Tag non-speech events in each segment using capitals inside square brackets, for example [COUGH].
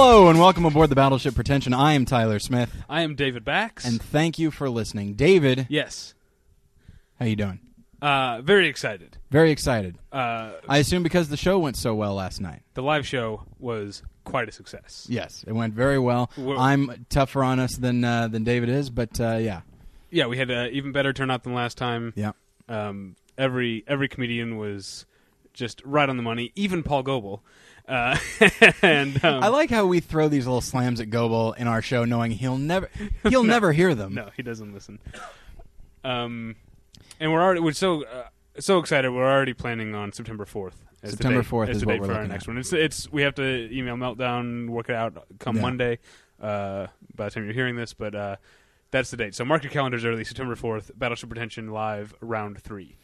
Hello and welcome aboard the Battleship Pretension. I am Tyler Smith, I am David Bax. and thank you for listening. David, yes, how you doing? uh, very excited. Very excited. Uh, I assume because the show went so well last night. the live show was quite a success. Yes, it went very well. Well- I'm tougher on us than uh, than David is, but uh, yeah, Yeah, we had an even better turnout than last time. yeah. Um, every every comedian was just right on the money. Even Paul Goebel. Uh, [LAUGHS] and um, I like how we throw these little slams at Goebel in our show, knowing he'll never [LAUGHS] he'll never hear them. no, he doesn't listen. Um, and we're already we're so uh, so excited. We're already planning on September fourth. September 4th is the date for our next at. one. It's it's we have to email meltdown, work it out come Yeah. Monday. Uh, by the time you're hearing this, but uh, that's the date. So mark your calendars early, September fourth, Battleship Pretension live round three.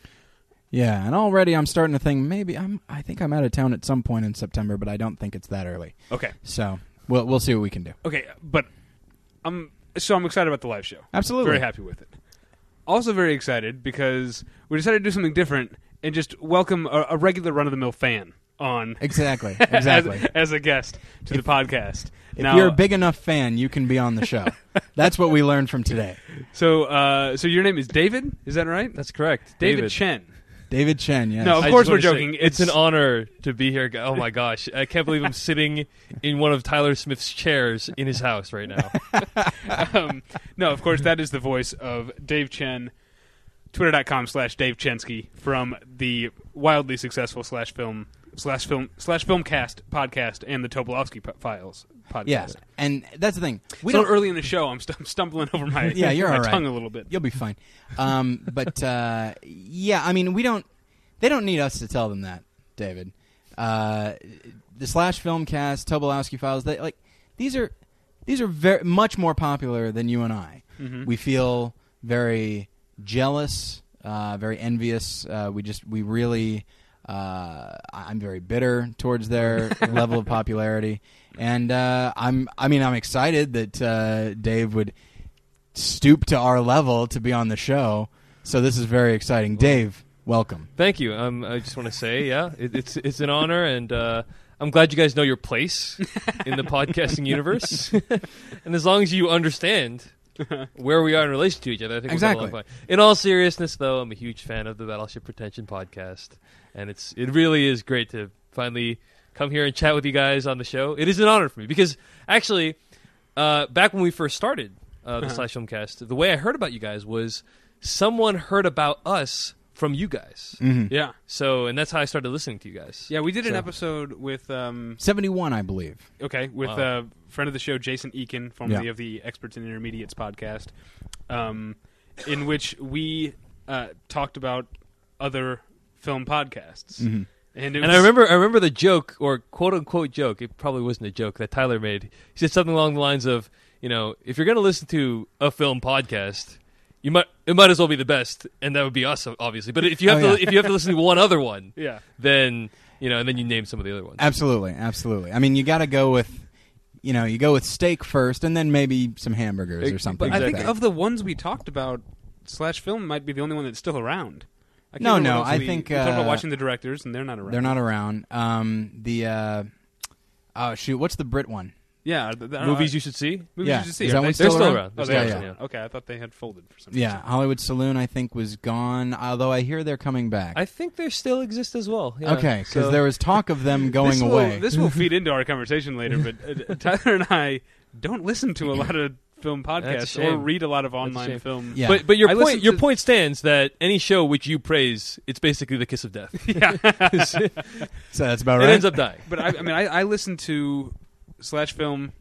Yeah, and already I'm starting to think maybe I'm. I think I'm out of town at some point in September, but I don't think it's that early. Okay, So we'll we'll see what we can do. okay, but I'm so I'm excited about the live show. Absolutely. Very happy with it. Also very excited because we decided to do something different and just welcome a, a regular run of the mill fan on Exactly. [LAUGHS] Exactly. as, as a guest to the podcast. If now, you're a big enough fan, you can be on the show. [LAUGHS] That's what we learned from today. so uh, so your name is David, is that right? That's correct. David, David. Chen. David Chen, yes. No, Of I course just we're wanna say, joking. It's, It's- an honor to be here. Oh my gosh, I can't believe I'm sitting in one of Tyler Smith's chairs in his house right now. [LAUGHS] um, no, of course that is the voice of Dave Chen. Twitter.com slash Dave Chensky from the wildly successful slash film slash film slash filmcast podcast and the Tobolowsky P- Files podcast. Yes, and that's the thing. We so don't. early in the show, I'm, st- I'm stumbling over my [LAUGHS] Yeah, you're [LAUGHS] my all right. tongue a little bit. You'll be fine. Um, [LAUGHS] but uh, yeah, I mean, we don't. They don't need us to tell them that, David. Uh, the slash film cast, Tobolowsky files. They like these are these are very much more popular than you and I. Mhm. We feel very jealous, uh, very envious. Uh, we just we really. Uh, I'm very bitter towards their [LAUGHS] level of popularity, and uh, I'm. I mean, I'm excited that uh, Dave would stoop to our level to be on the show. So this is very exciting. Dave, welcome. Thank you. Um, I just want to say, yeah, it, it's it's an honor, and uh, I'm glad you guys know your place in the [LAUGHS] podcasting universe. [LAUGHS] and as long as you understand [LAUGHS] where we are in relation to each other, I think we'll a lot Exactly. In all seriousness, though, I'm a huge fan of the Battleship Pretension podcast, and it's it really is great to finally come here and chat with you guys on the show. It is an honor for me because actually, uh, back when we first started uh, the Uh-huh. Slash Filmcast, the way I heard about you guys was someone heard about us from you guys. Mm-hmm. Yeah, So, and that's how I started listening to you guys. yeah. We did an So- episode with um, Seventy-one, I believe. okay with Wow. uh, friend of the show Jason Eakin, formerly Yeah. of the Experts and Intermediates podcast, um, in which we uh, talked about other film podcasts. Mm-hmm. And, it And was, I remember, I remember the joke or quote unquote joke. It probably wasn't a joke that Tyler made. He said something along the lines of, you know, if you're going to listen to a film podcast, you might it might as well be the best, and that would be us, obviously. But if you have Oh, to yeah. if you have to listen to one other one, [LAUGHS] yeah. then you know, and then you name some of the other ones. Absolutely, absolutely. I mean, you got to go with, you know, you go with steak first, and then maybe some hamburgers or something. I like I think of the ones we talked about, slash film might be the only one that's still around. I No, no, I we, think, we talked uh, about watching the directors, and they're not around. they're not around. Um, the uh, oh shoot, what's the Brit one? Yeah, th- th- Movies you should see. movies Yeah. you should see. Is Are that they one They're still still around? around. Oh, They're they still are. around, yeah. Okay, I thought they had folded for some Yeah. Hollywood Saloon, I think, was gone. Although I hear they're coming back. I think they still exist as well. yeah. okay, because So- there was talk of them [LAUGHS] going this away. Will, this will feed into our [LAUGHS] conversation later, but uh, Tyler and I don't listen to a lot of film podcasts or shame. read a lot of online shame. film. Yeah. But but your I point listened your to- point stands that any show which you praise, it's basically the kiss of death. [LAUGHS] Yeah. so that's about right. It ends up dying. But I, I mean, I, I listen to slash film.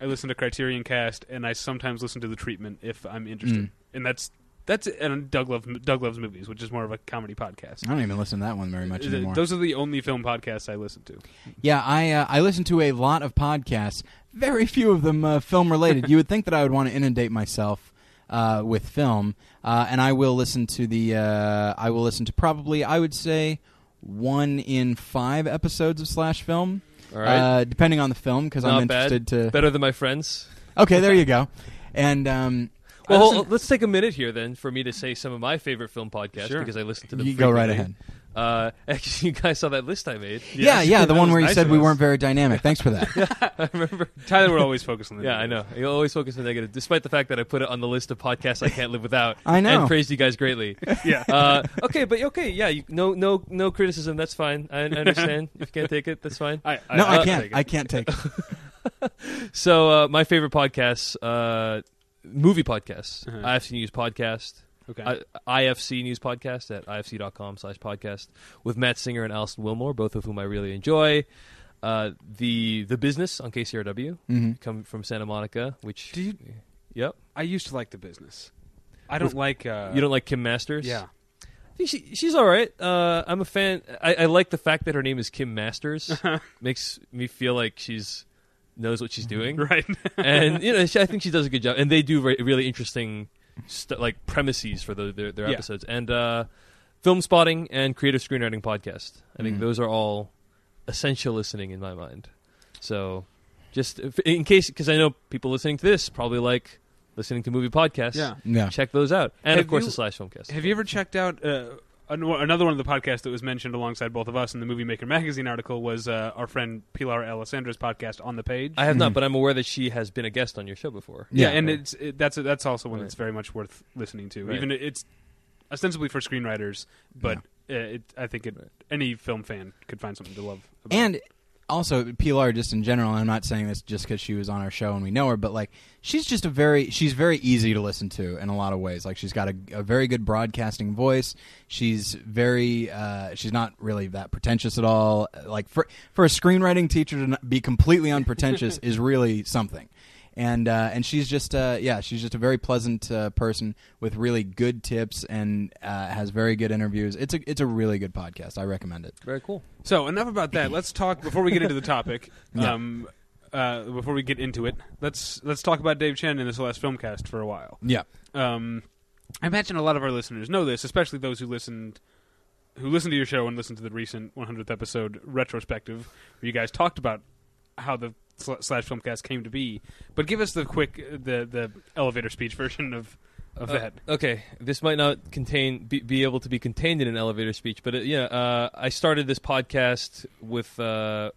I listen to Criterion Cast, and I sometimes listen to the Treatment if I'm interested. Mm. And that's that's and Doug loves Doug loves movies, which is more of a comedy podcast. I don't even listen to that one very much anymore. Those are the only film podcasts I listen to. Yeah, I uh, I listen to a lot of podcasts. Very few of them uh, film related. [LAUGHS] you would think that I would want to inundate myself uh, with film, uh, and I will listen to the uh, I will listen to probably I would say one in five episodes of Slash Film, All right. uh, depending on the film because I'm Not bad. interested to. Better than my friends. Okay, there you [LAUGHS] go. And um, Well, listen- hold- let's take a minute here then for me to say some of my favorite film podcasts Sure. because I listen to them. You go right ahead. Uh, [LAUGHS] actually, you guys saw that list I made. Yeah, yeah, [LAUGHS] the That one where you nice said we us. weren't very dynamic. Thanks for that. [LAUGHS] yeah, I remember. Tyler would always focus on the. Yeah, I know. You always focus on negative, despite the fact that I put it on the list of podcasts I can't live without. I know. and praised you guys greatly. Yeah. Uh, okay, but okay, yeah, you, no, no, no criticism. That's fine. I, I understand. if you can't take it, that's fine. I, No, I I'll can't. take it. I can't take. It. so uh, my favorite podcasts, uh, movie podcasts, Uh-huh. IFC News podcast, Okay. I, IFC News podcast at ifc.com slash podcast with Matt Singer and Alison Willmore, both of whom I really enjoy. Uh, the the business on KCRW, hmm come from Santa Monica, which Do you- Yep. I used to like the business. I don't With- like. Uh, you don't like Kim Masters? Yeah. I think she, she's all right. Uh, I'm a fan. I, I like the fact that her name is Kim Masters. [LAUGHS] Makes me feel like she's knows what she's doing, [LAUGHS] Right. and you know, she, I think she does a good job. And they do re- really interesting, st- like premises for the, their, their Yeah. episodes. And uh, film spotting and creative screenwriting podcast. I think Mhm. those are all essential listening in my mind. So, just if, in case, because I know people listening to this probably like listening to movie podcasts. yeah. Yeah. Check those out, and Have of course you- the Slash Filmcast. Have you ever checked out uh, an- another one of the podcasts that was mentioned alongside both of us in the Movie Maker magazine article was uh, our friend Pilar Alessandra's podcast on the page. I have not, Mhm. but I'm aware that she has been a guest on your show before. yeah, Yeah. and it's it, that's that's also one Right. that's very much worth listening to. Right. Even it's ostensibly for screenwriters, but uh, it, I think it, Right. any film fan could find something to love. About. And also Pilar just in general, and I'm not saying this just because she was on our show and we know her, but like she's just a very she's very easy to listen to in a lot of ways. Like she's got a, a very good broadcasting voice. She's very uh, she's not really that pretentious at all. Like for for a screenwriting teacher to be completely unpretentious [LAUGHS] is really something. And uh, and she's just uh, yeah she's just a very pleasant uh, person with really good tips and uh, has very good interviews. It's a it's a really good podcast. I recommend it. Very cool. So enough about that. Let's talk before we get into the topic. [LAUGHS] Yeah. Um, uh, before we get into it, let's let's talk about Dave Chen and the Slash Filmcast for a while. Yeah. Um, I imagine a lot of our listeners know this, especially those who listened who listened to your show and listened to the recent 100th episode retrospective, where you guys talked about how the sl- slash filmcast came to be. But give us the quick the the elevator speech version of of Uh, that. okay, this might not contain be, be able to be contained in an elevator speech, but uh, yeah, uh, I started this podcast with uh,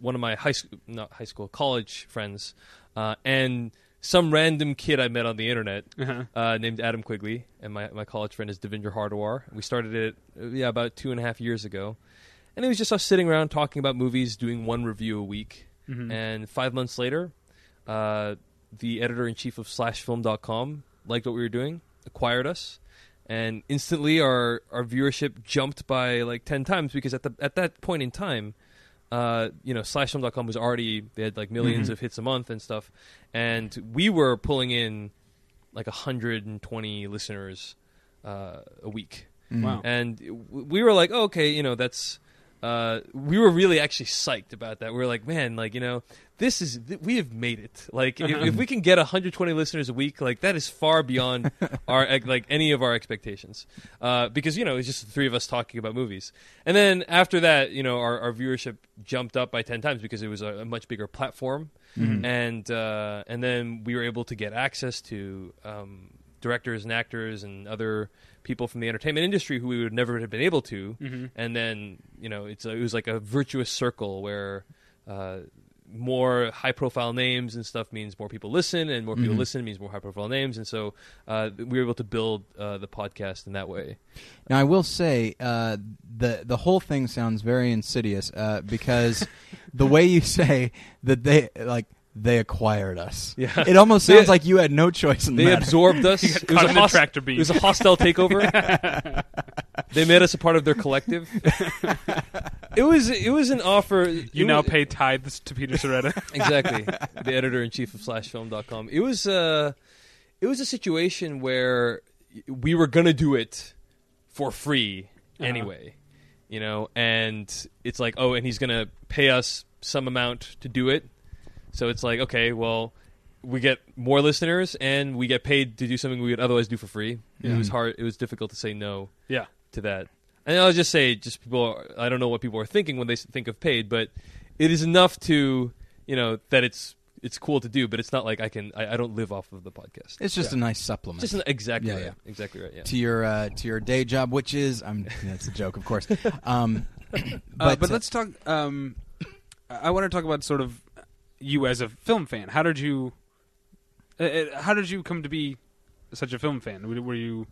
one of my high school, not high school, college friends, uh, and some random kid I met on the internet Uh-huh. uh, named Adam Quigley, and my, my college friend is Devindra Hardawar. We started it yeah about two and a half years ago, and it was just us sitting around talking about movies, doing one review a week. Mhm. And five months later, uh, the editor in chief of SlashFilm.com liked what we were doing, acquired us, and instantly our our viewership jumped by like ten times because at the at that point in time, uh, you know, SlashFilm.com was already they had like 1000000s Mhm. of hits a month and stuff, and we were pulling in like hundred and twenty listeners uh, a week Mhm. Wow. and we were like, oh, okay, you know, that's. Uh, we were really actually psyched about that. We were like, man, like you know, this is th- we have made it. Like if, if we can get 120 listeners a week, like that is far beyond [LAUGHS] our like any of our expectations. Uh, because you know it's just the three of us talking about movies, and then after that, you know, our, our viewership jumped up by 10 times because it was a, a much bigger platform Mhm. and uh, and then we were able to get access to um, directors and actors and other people from the entertainment industry who we would never have been able to. Mhm. And then you know it's a, it was like a virtuous circle where. Uh, more high profile names and stuff means more people listen and more people Mhm. listen means more high profile names and so uh, we were able to build uh, the podcast in that way Now I will say uh, the the whole thing sounds very insidious uh, because [LAUGHS] the way you say that they like they acquired us. Yeah. It almost They- sounds like you had no choice in the they matter. absorbed us [LAUGHS] it was, a in the host- tractor it was a hostile takeover [LAUGHS] they made us a part of their collective [LAUGHS] it was it was an offer You it now was- pay tithes to Peter Sciretta. exactly the editor in chief of slashfilm.com it was uh it was a situation where we were gonna do it for free Uh-huh. anyway you know and it's like oh and he's gonna pay us some amount to do it so it's like okay well we get more listeners and we get paid to do something we would otherwise do for free it was Mhm. hard it was difficult to say no yeah. to that. And I'll just say, just people, are, I don't know what people are thinking when they think of paid, but it is enough to, you know, that it's it's cool to do, but it's not like I can. I, I don't live off of the podcast. It's just Yeah. a nice supplement Just an, exactly Yeah, right. yeah. Exactly right. Yeah. to your uh, to your day job, which is I'm that's a joke, of course. [LAUGHS] Um, But, but uh, but let's talk. Um, I want to talk about sort of you as a film fan. How did you? Uh, uh, how did you come to be such a film fan? Were, were you?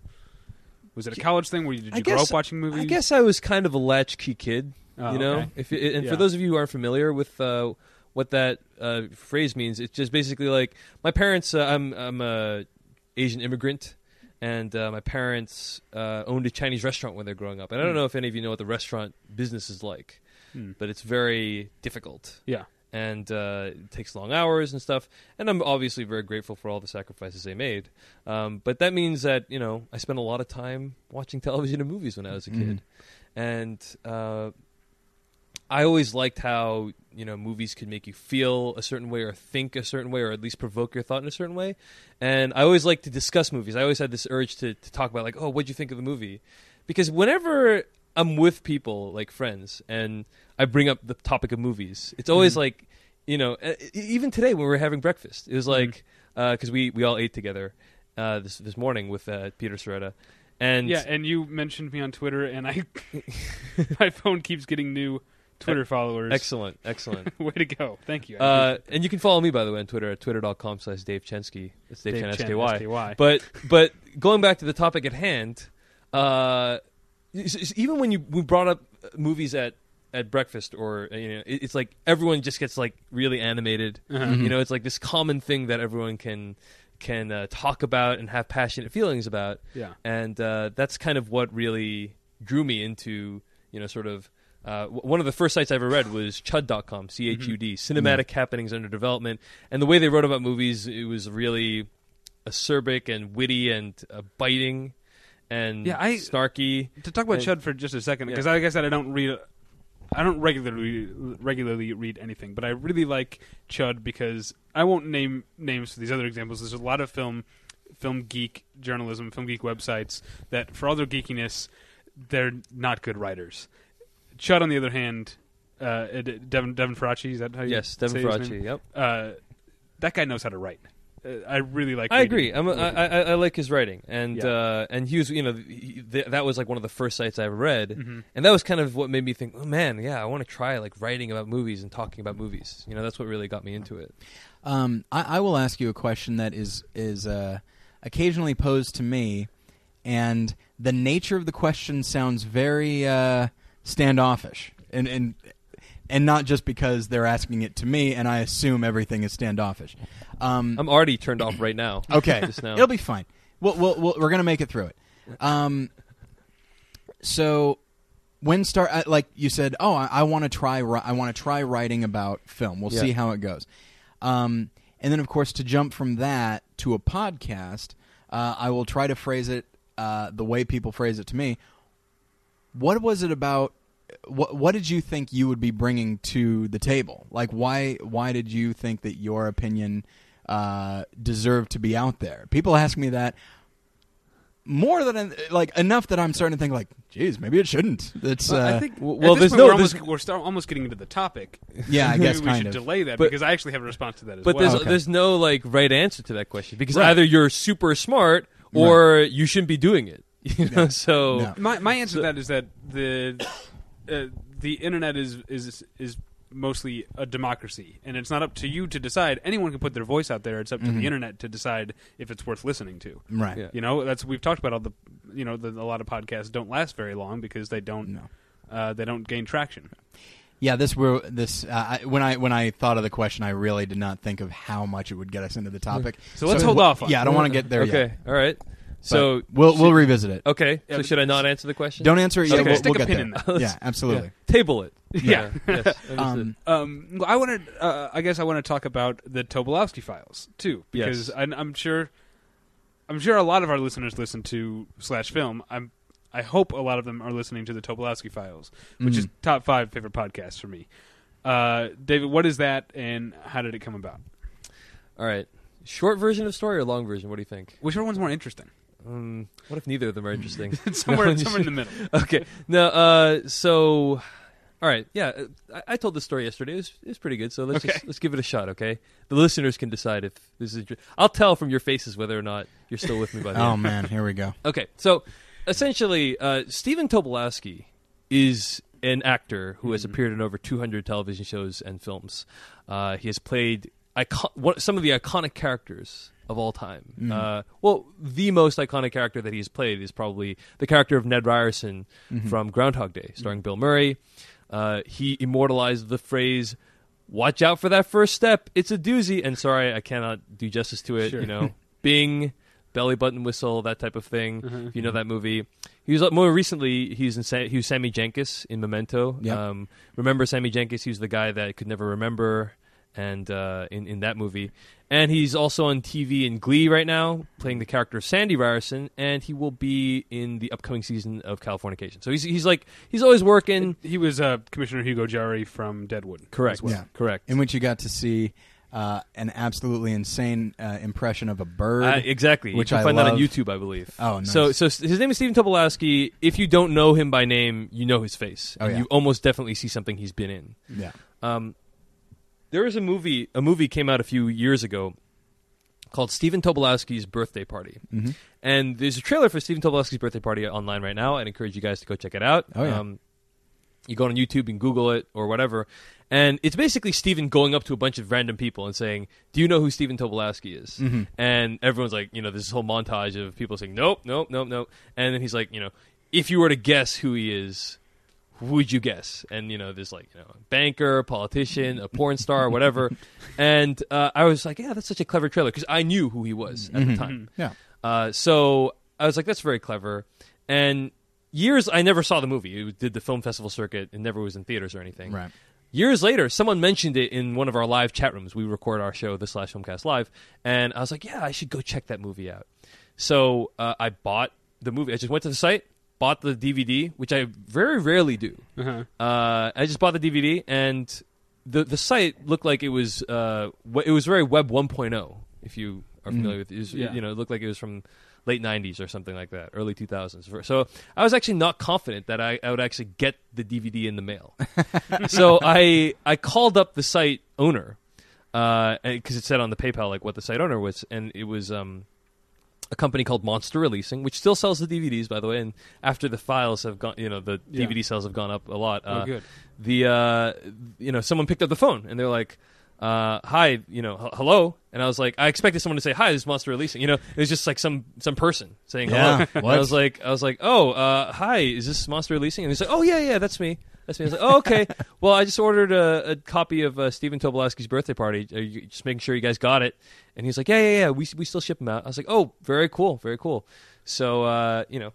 Was it a college thing? Were you, did I you grow guess- up watching movies? I guess I was kind of a latchkey kid. Oh, you know, okay. if it, and Yeah. for those of you who aren't familiar with uh, what that uh, phrase means, it's just basically like my parents. Uh, I'm I'm a Asian immigrant, and uh, my parents uh, owned a Chinese restaurant when they're growing up. And I don't Hmm. know if any of you know what the restaurant business is like, Hmm. but it's very difficult. Yeah. And uh, it takes long hours and stuff. And I'm obviously very grateful for all the sacrifices they made. Um, but that means that you know I spent a lot of time watching [LAUGHS] television and movies when I was a kid, and uh, I always liked how you know movies could make you feel a certain way or think a certain way or at least provoke your thought in a certain way. And I always liked to discuss movies. I always had this urge to, to talk about like, oh, what'd you think of the movie? Because whenever I'm with people like friends and I bring up the topic of movies, it's always Mhm. like, you know, uh, even today when we were having breakfast, it was Mhm. like because we we all ate together uh, this this morning with uh, Peter Sciretta. And yeah, and you mentioned me on Twitter, and I [LAUGHS] [LAUGHS] my phone keeps getting new Twitter followers. excellent, excellent. [LAUGHS] Way to go! Thank you. Uh, and you can follow me by the way on Twitter at twitter.com slash Dave Chensky. It's it. Dave, Chen, SKY. SKY. But but going back to the topic at hand, uh, even when you we brought up movies at at breakfast or uh, you know it, it's like everyone just gets like really animated. Uh-huh. You know, it's like this common thing that everyone can can uh, talk about and have passionate feelings about Yeah. and uh, that's kind of what really drew me into you know sort of uh, w- one of the first sites I ever read was chud.com, C H U D, cinematic happenings under development. And the way they wrote about movies, it was really acerbic and witty and uh, biting and Yeah, I- snarky. To talk about And- Chud for just a second, Yeah. because like I said, I don't read. I don't regularly regularly read anything, but I really like Chud because I won't name names for these other examples. There's a lot of film, film geek journalism, film geek websites that, for all their geekiness, they're not good writers. Chud, on the other hand, uh, Devin Devin Faraci, is that how you Yes, Devin Faraci. Yep, Uh, that guy knows how to write. Uh, I really like. I agree. I'm a, I, I, I like his writing, and Yeah. uh, and he was you know he, th- that was like one of the first sites I ever read. Mhm. And that was kind of what made me think, oh man, yeah, I want to try like writing about movies and talking about movies. You know, that's what really got me into it. Um, I, I will ask you a question that is is uh, occasionally posed to me, and the nature of the question sounds very uh, standoffish, and and and not just because they're asking it to me, and I assume everything is standoffish. Um, I'm already turned off right now. [COUGHS] okay, just now. it'll be fine. We'll, we'll, we'll, we're gonna make it through it. Um, so when start uh, like you said, oh, I, I want to try. I want to try writing about film. We'll Yeah. see how it goes. Um, and then of course to jump from that to a podcast, uh, I will try to phrase it uh, the way people phrase it to me. What was it about? What What did you think you would be bringing to the table? Like why Why did you think that your opinion uh, deserved to be out there? People ask me that more than like enough that I'm starting to think like, geez, maybe it shouldn't. It's Well, uh, I think w- well, there's no- We're there's- almost, we're start, almost getting into the topic. yeah, I guess Maybe we should of. delay that But- because I actually have a response to that as But well. there's Okay. there's no like right answer to that question because Right. either you're super smart or you shouldn't be doing it. [LAUGHS] You know, No. so No. my my answer So- to that is that the uh, the internet is is is mostly a democracy, and it's not up to you to decide. Anyone can put their voice out there. It's up to the internet to decide if it's worth listening to. Right. Yeah. You know, that's we've talked about all the you know the, a lot of podcasts don't last very long because they don't No. uh, they don't gain traction. Yeah, this were this uh, I, when I when I thought of the question, I really did not think of how much it would get us into the topic. So let's hold off on Yeah, I don't want to get there okay, yet. all right. But So we'll we'll should- revisit it. okay. Yeah, so should I not answer the question? Don't answer it yet. Stick a- we'll, stick we'll a get pin there. in that. Yeah, absolutely. Yeah. Table it. Yeah. [LAUGHS] yes. Um, Um, I want to. Uh, I guess I want to talk about the Tobolowsky files too, because Yes. I, I'm sure, I'm sure a lot of our listeners listen to slash film. I'm, I hope a lot of them are listening to the Tobolowsky files, which is Mhm. top five favorite podcasts for me. Uh, David, what is that, and how did it come about? all right. Short version of story or long version? What do you think? Whichever one's more interesting. Um, what if neither of them are interesting? [LAUGHS] somewhere, No, somewhere in the middle. [LAUGHS] okay. No. Uh. So All right, yeah, uh, I, I told the story yesterday. It was, it was pretty good. So let's Okay. just, let's give it a shot. Okay, the listeners can decide if this is. inter- I'll tell from your faces whether or not you're still with me by the [LAUGHS] Oh end. man, here we go. Okay, so essentially, uh, Stephen Tobolowsky is an actor who has appeared in over 200 television shows and films. Uh, he has played icon- one, some of the iconic characters of all time. Uh, well, the most iconic character that he's played is probably the character of Ned Ryerson from Groundhog Day, starring Bill Murray. Uh, he immortalized the phrase watch out for that first step. It's a doozy. And sorry, I cannot do justice to it. Sure. You know, [LAUGHS] Bing, belly button whistle, that type of thing. Uh-huh. If you know that movie, he was more recently. He's in Sa- he was Sammy Jenkins in Memento. Yep. Um, remember Sammy Jenkins? He was the guy that could never remember, and uh, in in that movie. And he's also on TV in Glee right now, playing the character of Sandy Ryerson, and he will be in the upcoming season of Californication. So he's he's like he's always working. He was uh, Commissioner Hugo Jarry from Deadwood. Correct. well. Yeah. Correct. In which you got to see uh, an absolutely insane uh, impression of a bird. Uh, exactly. Which you can I find that on. YouTube, I believe. Oh, nice. So, so his name is Stephen Tobolowsky. If you don't know him by name, you know his face. Oh, and yeah. You almost definitely see something he's been in. yeah. Um, there was a movie. A movie came out a few years ago called Stephen Tobolowsky's Birthday Party, Mhm. and there's a trailer for Stephen Tobolowsky's Birthday Party online right now. I'd encourage you guys to go check it out. Oh, yeah. Um, you go on YouTube and Google it or whatever, and it's basically Stephen going up to a bunch of random people and saying, "Do you know who Stephen Tobolowsky is?" Mhm. And everyone's like, you know, there's this whole montage of people saying, "Nope, nope, nope, nope," and then he's like, you know, if you were to guess who he is, would you guess? And you know, there's like you know, a banker, politician, a porn star, whatever. [LAUGHS] and uh, I was like, yeah, that's such a clever trailer because I knew who he was at the time. Yeah. Uh, so I was like, that's very clever. And years, I never saw the movie. It did the film festival circuit. It never was in theaters or anything. Right. Years later, someone mentioned it in one of our live chat rooms. We record our show, the Slash Filmcast Live, and I was like, "Yeah, I should go check that movie out." So uh, I bought the movie. I just went to the site, bought the DVD, which I very rarely do. Uh-huh. Uh, I just bought the DVD, and the the site looked like it was uh, it was very Web 1.0. If you are familiar with it, It was- Yeah. you know, it looked like it was from late 90s or something like that, early 2000s. So I was actually not confident that I, I would actually get the DVD in the mail. [LAUGHS] so I I called up the site owner because it said on the PayPal like what the site owner was, and it was um, a company called Monster Releasing, which still sells the DVDs, by the way. And after the files have gone, you know, the Yeah. DVD sales have gone up a lot. Oh, uh, good. The uh, you know, someone picked up the phone and they're like. Uh, hi, you know, h- hello, and I was like, I expected someone to say hi. This is Monster Releasing, you know, it was just like some some person saying Yeah, hello. [LAUGHS] And? I was like, I was like, oh, uh, hi, is this Monster Releasing? And he's like, oh yeah, yeah, that's me. That's me. I was like, oh okay. [LAUGHS] well, I just ordered a, a copy of uh, Stephen Tobolowsky's birthday party. Are you just making sure you guys got it? And he's like, yeah, yeah, yeah. We we still ship them out. I was like, oh, very cool, very cool. So uh, you know,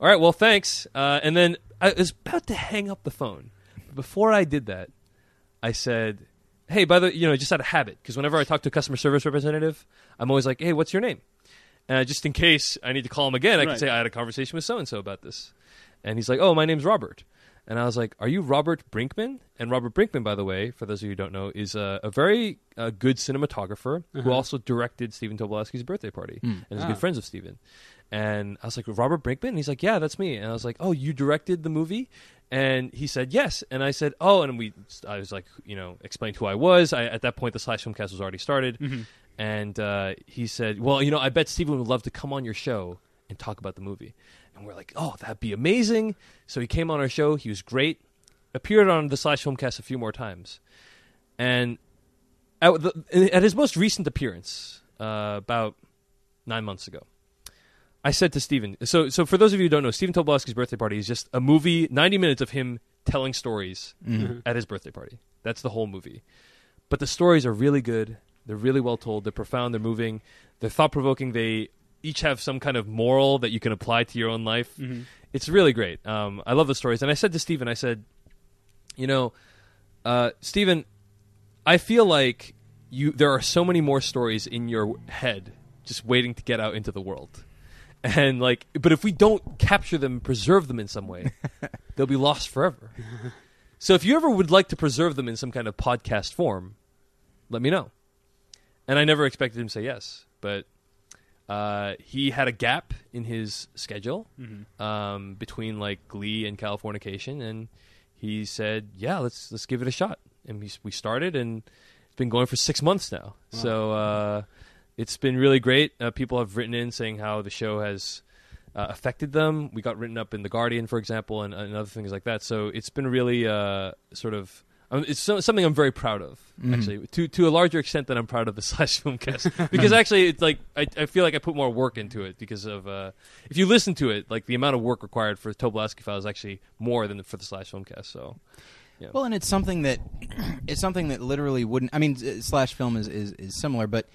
all right, well, thanks. Uh, and then I was about to hang up the phone. Before I did that, I said, "Hey, by the way, you know, just out of habit, because whenever I talk to a customer service representative, I'm always like, "Hey, what's your name?" And just in case I need to call him again, I can say I had a conversation with so and so about this, and he's like, "Oh, my name's Robert." And I was like, "Are you Robert Brinkman?" And Robert Brinkman, by the way, for those of you who don't know, is a, a very uh, good cinematographer who Uh-huh. also directed Stephen Tobolowsky's birthday party Hmm. and is Ah. good friends with Steven. And I was like, Robert Brinkman? And he's like, yeah, that's me. And I was like, oh, you directed the movie? And he said, yes. And I said, oh, and we, I was like, you know, explained who I was. I, at that point, the Slash Filmcast was already started. Mhm. And uh, he said, well, you know, I bet Steven would love to come on your show and talk about the movie. And we're like, oh, that'd be amazing. So he came on our show. He was great. Appeared on the Slash Filmcast a few more times. And at, the, at his most recent appearance, uh, about nine months ago, I said to Steven, so so for those of you who don't know, Steven Tobolowsky's birthday party is just a movie, 90 minutes of him telling stories Mhm. at his birthday party. That's the whole movie. But the stories are really good. They're really well told. They're profound. They're moving. They're thought provoking. They each have some kind of moral that you can apply to your own life. Mhm. It's really great. Um, I love the stories. And I said to Stephen, I said, you know, uh, Steven, I feel like you there are so many more stories in your head just waiting to get out into the world. And like but if we don't capture them, preserve them in some way, [LAUGHS] they'll be lost forever. so if you ever would like to preserve them in some kind of podcast form, let me know. And I never expected him to say yes, but uh, he had a gap in his schedule Mhm. um, between like Glee and Californication, and he said, "Yeah, let's let's give it a shot." And we we started, and it's been going for six months now. So uh, it's been really great. Uh, people have written in saying how the show has uh, affected them. We got written up in the Guardian, for example, and, and other things like that. So it's been really uh, sort of. Um, it's so, something I'm very proud of, Mhm. actually, to to a larger extent than I'm proud of the [LAUGHS] slash filmcast. because actually, it's like I, I feel like I put more work into it because of uh, if you listen to it, like the amount of work required for Tobolowsky File is actually more than for the slash filmcast. So yeah, Well, and it's something that [CLEARS THROAT] it's something that literally wouldn't. I mean, slash film is, is is similar, but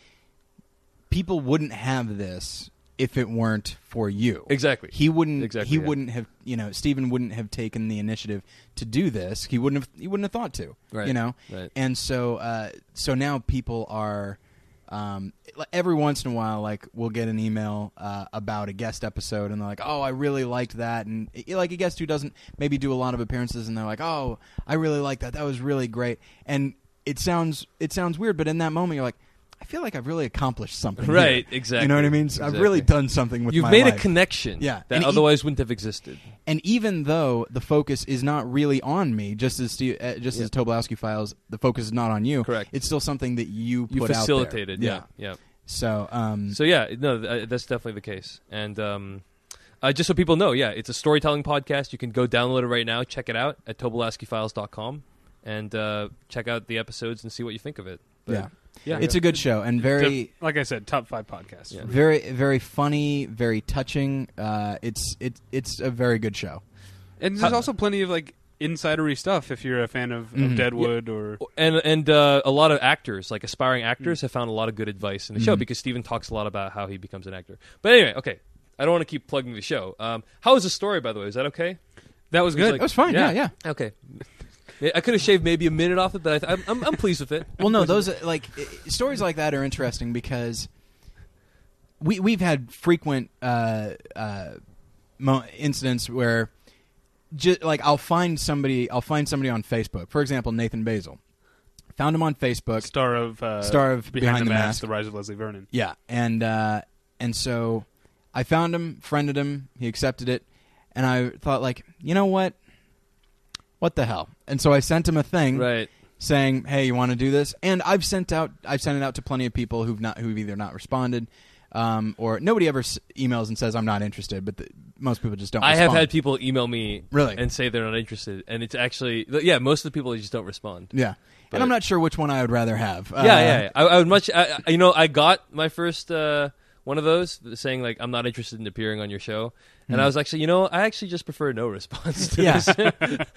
people wouldn't have this if it weren't for you. exactly. He wouldn't. Exactly, he yeah. wouldn't have. You know, Stephen wouldn't have taken the initiative to do this. He wouldn't have. He wouldn't have thought to. Right. You know. Right. And so, uh, so now people are. Um, every once in a while, like we'll get an email uh, about a guest episode, and they're like, "Oh, I really liked that," and like a guest who doesn't maybe do a lot of appearances, and they're like, "Oh, I really like that. That was really great." And it sounds it sounds weird, but in that moment, you're like, "I feel like I've really accomplished something." here." Right, exactly. You know what I mean? So I've really done something with You've made life. a connection, Yeah. that And e- otherwise wouldn't have existed. And even though the focus is not really on me, just as Steve, uh, just Yeah. as Tobolowsky files, the focus is not on you. Correct. It's still something that you You put out there. facilitated, yeah, yeah. So, um, So yeah, no, th- uh, that's definitely the case. And um, uh, just so people know, yeah, it's a storytelling podcast. You can go download it right now, check it out at tobolowskyfiles.com, and uh, check out the episodes and see what you think of it. But, yeah, yeah, it's a good show and very, like I said, top five podcasts. Yeah. very, very funny, very touching. Uh, it's it's it's a very good show. And there's also plenty of like insidery stuff if you're a fan of, of Deadwood or and and uh, a lot of actors, like aspiring actors, have found a lot of good advice in the show Mhm. because Steven talks a lot about how he becomes an actor. But anyway, okay, I don't want to keep plugging the show. Um, how was the story, by the way? Is that okay? that was It was good. like- That was fine. Yeah, Yeah. yeah. Okay. I could have shaved maybe a minute off it, but I th- I'm, I'm, I'm pleased with it. [LAUGHS] Well, no, those uh, like stories like that are interesting because we we've had frequent uh, uh, mo- incidents where, ju- like, I'll find somebody, I'll find somebody on Facebook. For example, Nathan Baesel, found him on Facebook. star of uh, Star of Behind, Behind the, the Mask, Mask. The Rise of Leslie Vernon. Yeah, and uh, and so I found him, friended him, he accepted it, and I thought like, you know what, what the hell? And so I sent him a thing Right. saying, "Hey, you want to do this?" And I've sent out I've sent it out to plenty of people who've not who've either not responded um, or nobody ever s- emails and says I'm not interested, but the, most people just don't. I have had people email me Really? and say they're not interested, and it's actually yeah, most of the people just don't respond. yeah, But- and I'm not sure which one I would rather have. yeah, yeah, yeah. I, I would much. I- you know, I got my first uh, one of those saying like I'm not interested in appearing on your show, and I was actually, you know, I actually just prefer no response to. Yeah. this.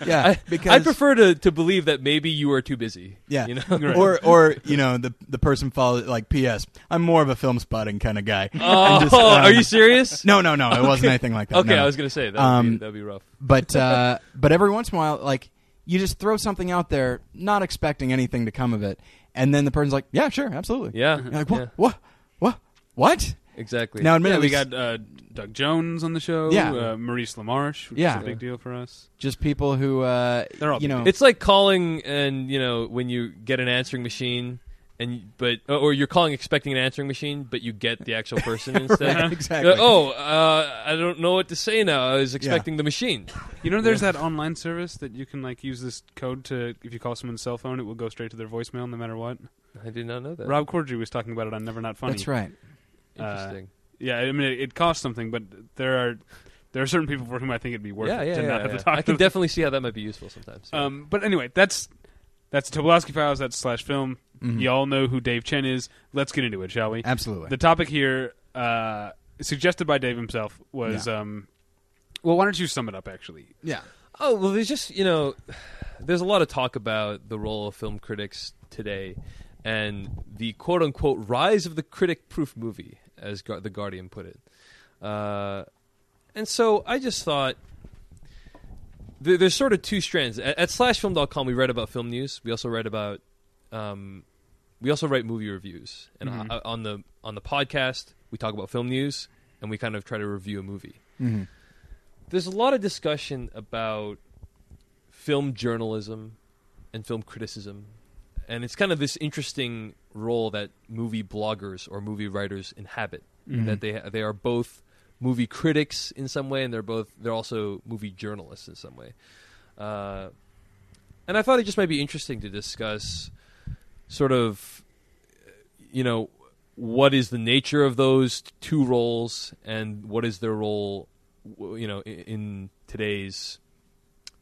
[LAUGHS] yeah, I, because I prefer to, to believe that maybe you are too busy. Yeah. you know. Right. Or, or you know, the the person follows like, P.S. I'm more of a film spotting kind of guy. [LAUGHS] Oh, just, um, are you serious? No, no, no. It wasn't anything like that. Okay, no, no. I was gonna say that Um, be, that'd be rough. but [LAUGHS] uh, but every once in a while, like you just throw something out there, not expecting anything to come of it, and then the person's like, "Yeah, sure, absolutely." Yeah, You're like, what? yeah, What? What? What? Exactly. Now, Yeah, admittedly, we got uh, Doug Jones on the show. Yeah. uh, Maurice LaMarche, which Yeah. is a big deal for us. just people who, uh, They're all you know, It's like calling and you know when you get an answering machine and but or you're calling expecting an answering machine but you get the actual person [LAUGHS] instead. Right, exactly. Uh, oh, uh, I don't know what to say now. I was expecting the machine. You know, there's that online service that you can like use this code to if you call someone's cell phone, it will go straight to their voicemail no matter what. I did not know that. Rob Corddry was talking about it on Never Not Funny. that's right. Interesting. Yeah, I mean, it, it costs something, but there are there are certain people for whom I think it'd be worth yeah, it yeah, to yeah. not have yeah. to talk I to can them. definitely see how that might be useful sometimes. yeah. Um, but anyway, that's that's Tobolowsky Files. That's slash film. Mhm. Y'all know who Dave Chen is. Let's get into it, shall we? Absolutely. The topic here, uh, suggested by Dave himself, was um, well, why don't you sum it up? Actually, yeah. Oh well, there's just you know, there's a lot of talk about the role of film critics today, and the quote unquote rise of the critic-proof movie, as Gu- the Guardian put it. Uh, and so I just thought there, there's sort of two strands. At, at slashfilm.com, we read about film news. We also read about um, we also write movie reviews, and Mhm. uh, on the on the podcast we talk about film news, and we kind of try to review a movie Mm-hmm. there's a lot of discussion about film journalism and film criticism and it's kind of this interesting role that movie bloggers or movie writers inhabit Mhm. that they they are both movie critics in some way and they're both they're also movie journalists in some way uh, and I thought it just might be interesting to discuss, sort of, you know, what is the nature of those two roles, and what is their role, you know, in, in today's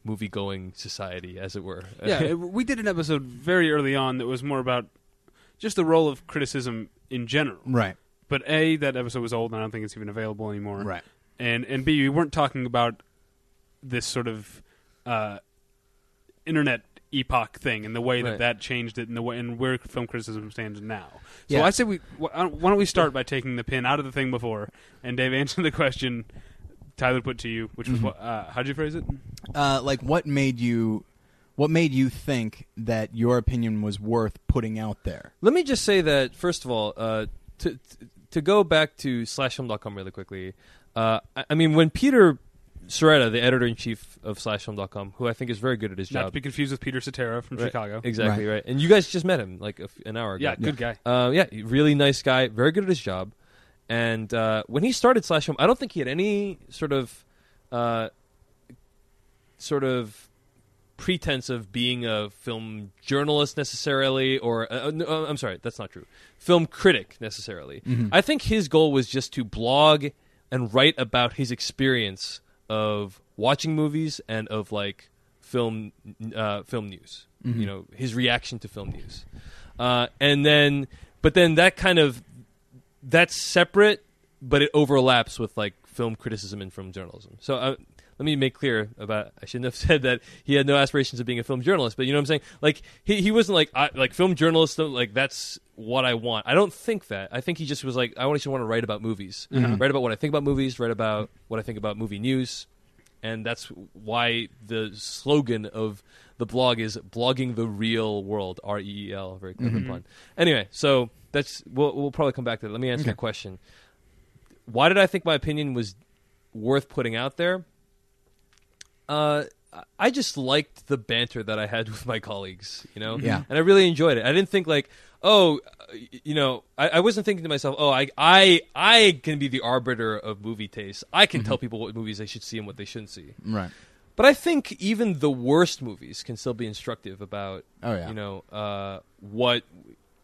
movie-going society, as it were. yeah, we did an episode very early on that was more about just the role of criticism in general. Right. But a that episode was old, and I don't think it's even available anymore. Right. And and b we weren't talking about this sort of uh, internet epoch thing and the way that Right. that changed it and the way and where film criticism stands now. So Yeah. I say we uh, why don't we start by taking the pin out of the thing before and Dave answer the question Tyler put to you, which was Mhm. what uh, how'd you phrase it? Uh, like, what made you, what made you think that your opinion was worth putting out there? Let me just say that first of all, uh, to to go back to slashfilm.com really quickly. Uh, I, I mean, when Peter Sciretta, the editor in chief of slashfilm.com, who I think is very good at his job. Not to be confused with Peter Cetera from Right. Chicago. exactly right. and you guys just met him like a f an hour ago. Yeah, good guy. Uh, yeah, really nice guy, very good at his job. And uh, when he started Slash Film, I don't think he had any sort of, uh, sort of pretense of being a film journalist necessarily, or uh, uh, no, I'm sorry, that's not true. Film critic necessarily. Mhm. I think his goal was just to blog and write about his experience of watching movies and of like film uh, film news. Mhm. You know, his reaction to film news, uh, and then but then that kind of that's separate, but it overlaps with like film criticism and film journalism. So uh, let me make clear about I shouldn't have [LAUGHS] said that he had no aspirations of being a film journalist, but you know what I'm saying? Like he he wasn't like I, like film journalist like that's what I want. I don't think that. I think he just was like I just want to write about movies. Mhm. Write about what I think about movies, write about what I think about movie news. And that's why the slogan of the blog is blogging the real world, R E E L, very clever Mhm. pun. Anyway, so that's we'll, we'll probably come back to that. Let me answer Okay. your question. Why did I think my opinion was worth putting out there? Uh, I just liked the banter that I had [LAUGHS] with my colleagues, you know, Yeah. and I really enjoyed it. I didn't think like, oh, uh, you know, I, I wasn't thinking to myself, oh, I, I, I can be the arbiter of movie taste. I can tell people what movies they should see and what they shouldn't see. Right. But I think even the worst movies can still be instructive about Oh yeah. you know uh, what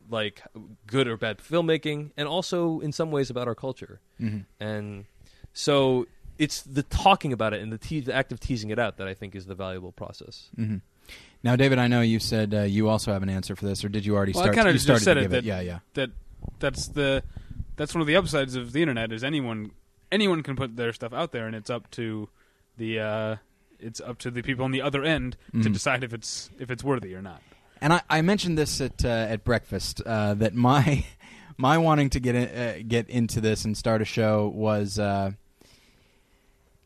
like good or bad filmmaking, and also in some ways about our culture. Mhm. And so it's the talking about it and the, te- the act of teasing it out that I think is the valuable process. hmm Now, David, I know you said uh, you also have an answer for this, or did you already Well, I kinda just started said it, give that- Yeah, yeah. that that's the that's one of the upsides of the internet is anyone anyone can put their stuff out there and it's up to the uh, it's up to the people on the other end to Mhm. decide if it's if it's worthy or not. And I, I mentioned this at uh, at breakfast uh, that my [LAUGHS] my wanting to get in, uh, get into this and start a show was uh,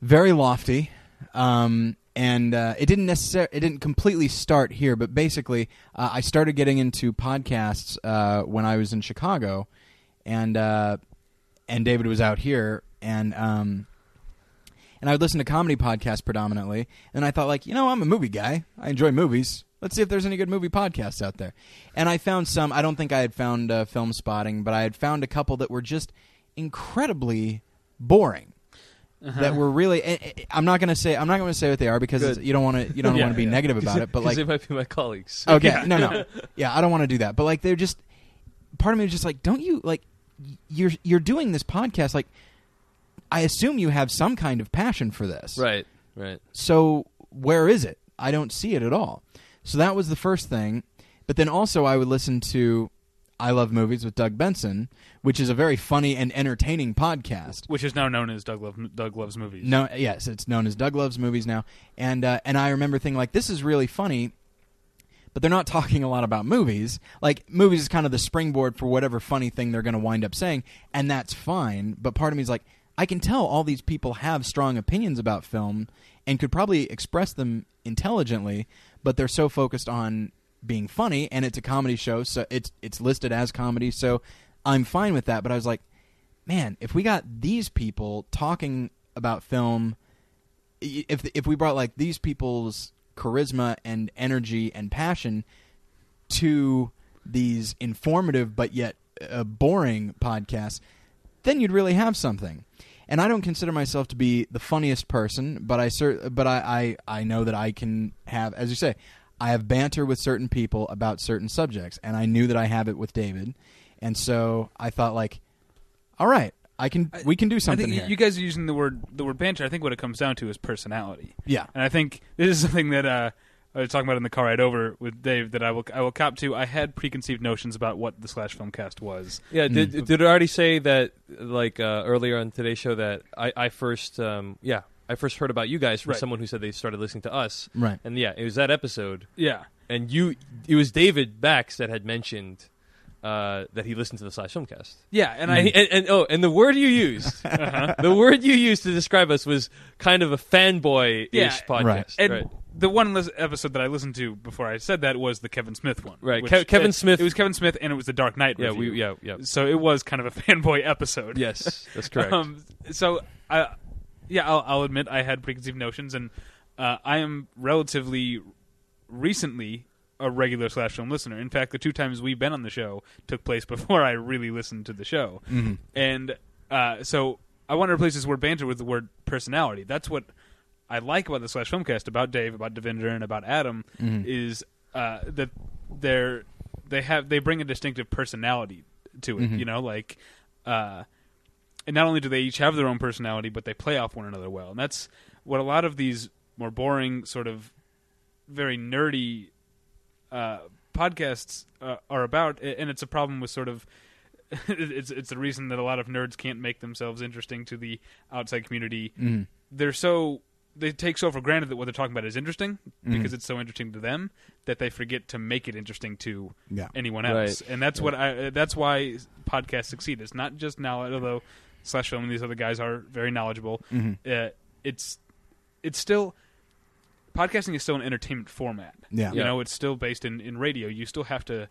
very lofty, um, and uh, it didn't necessarily it didn't completely start here, but basically uh, I started getting into podcasts uh, when I was in Chicago, and uh, and David was out here, and um, and I would listen to comedy podcasts predominantly. And I thought, like, you know, I'm a movie guy. I enjoy movies. Let's see if there's any good movie podcasts out there. And I found some. I don't think I had found uh, Film Spotting, but I had found a couple that were just incredibly boring. Uh-huh. That were really. eh, eh, I'm not going to say. I'm not going to say what they are because you don't want to. You don't [LAUGHS] Yeah, want to be yeah. negative about it. But like, they might be my colleagues. [LAUGHS] Okay, Yeah. no, no, [LAUGHS] yeah, I don't want to do that. But like, they're just part of me is just like, don't you like you're you're doing this podcast? Like, I assume you have some kind of passion for this, Right, right. So where is it? I don't see it at all. So that was the first thing. But then also, I would listen to I Love Movies with Doug Benson, which is a very funny and entertaining podcast. which is now known as Doug, Love, Doug Loves Movies. No, yes, it's known as Doug Loves Movies now, and uh, and I remember thinking like this is really funny, but they're not [LAUGHS] talking a lot about movies. Like movies is kind of the springboard for whatever funny thing they're going to wind up saying, and that's fine. But part of me is like, I can tell all these people have strong opinions about film and could probably express them intelligently, but they're so focused on being funny, and it's a comedy show, so it's it's listed as comedy, so I'm fine with that. But I was like man, if we got these people talking about film, if if we brought like these people's charisma and energy and passion to these informative but yet uh, boring podcasts, then you'd really have something. And I don't consider myself to be the funniest person, but I but I, I I know that I can have, as you say, I have banter with certain people about certain subjects, and I knew that I have it with David, and so I thought like, all right, I can we can do something. I something think here. you guys are using the word the word banter. I think what it comes down to is personality. yeah, And I think this is something that uh, I was talking about in the car ride over with Dave that I will I will cop to. I had preconceived notions about what the Slash Filmcast was. Yeah, did, did it already say that, like uh, earlier on today's show, that I, I first, um, yeah, I first heard about you guys from Right. someone who said they started listening to us, right. and yeah, it was that episode, Yeah. and you, it was David Bax that had mentioned uh, that he listened to the Slash Filmcast, Yeah, and and, I and, and oh, and the word you used, [LAUGHS] uh-huh. the word you used to describe us was kind of a fanboy ish Yeah, podcast, right. and right? the one lis- episode that I listened to before I said that was the Kevin Smith one. Right, which- Ke- Kevin it- Smith- It was Kevin Smith, and it was the Dark Knight. Yeah, review. we, yeah, yeah, So it was kind of a [LAUGHS] fanboy episode. yes, that's correct. Um, so, I, yeah, I'll, I'll admit I had preconceived notions, and uh, I am relatively recently a regular slash film listener. In fact, the two times we've been on the show took place [LAUGHS] before I really listened to the show, Mhm. and uh, so I want to replace this word banter with the word personality. That's what I like about the slash filmcast, about Dave, about Devindra, and about Adam Mhm. is uh, that they're they have they bring a distinctive personality to it. Mhm. You know, like. Uh, and not only do they each have their own personality, but they play off one another well. And that's what a lot of these more boring, sort of very nerdy uh, podcasts uh, are about. And it's a problem with sort of. [LAUGHS] it's it's the reason that a lot of nerds can't make themselves interesting to the outside community. Mhm. They're so they take so for granted that what they're talking about is interesting Mhm. because it's so interesting to them that they forget to make it interesting to yeah. anyone Right. else. And that's what I. That's why podcasts succeed. It's not just knowledge, although slash film and these other guys are very knowledgeable. Mhm. Uh, it's it's still podcasting is still an entertainment format. Yeah. You know, it's still based in, in radio. You still have to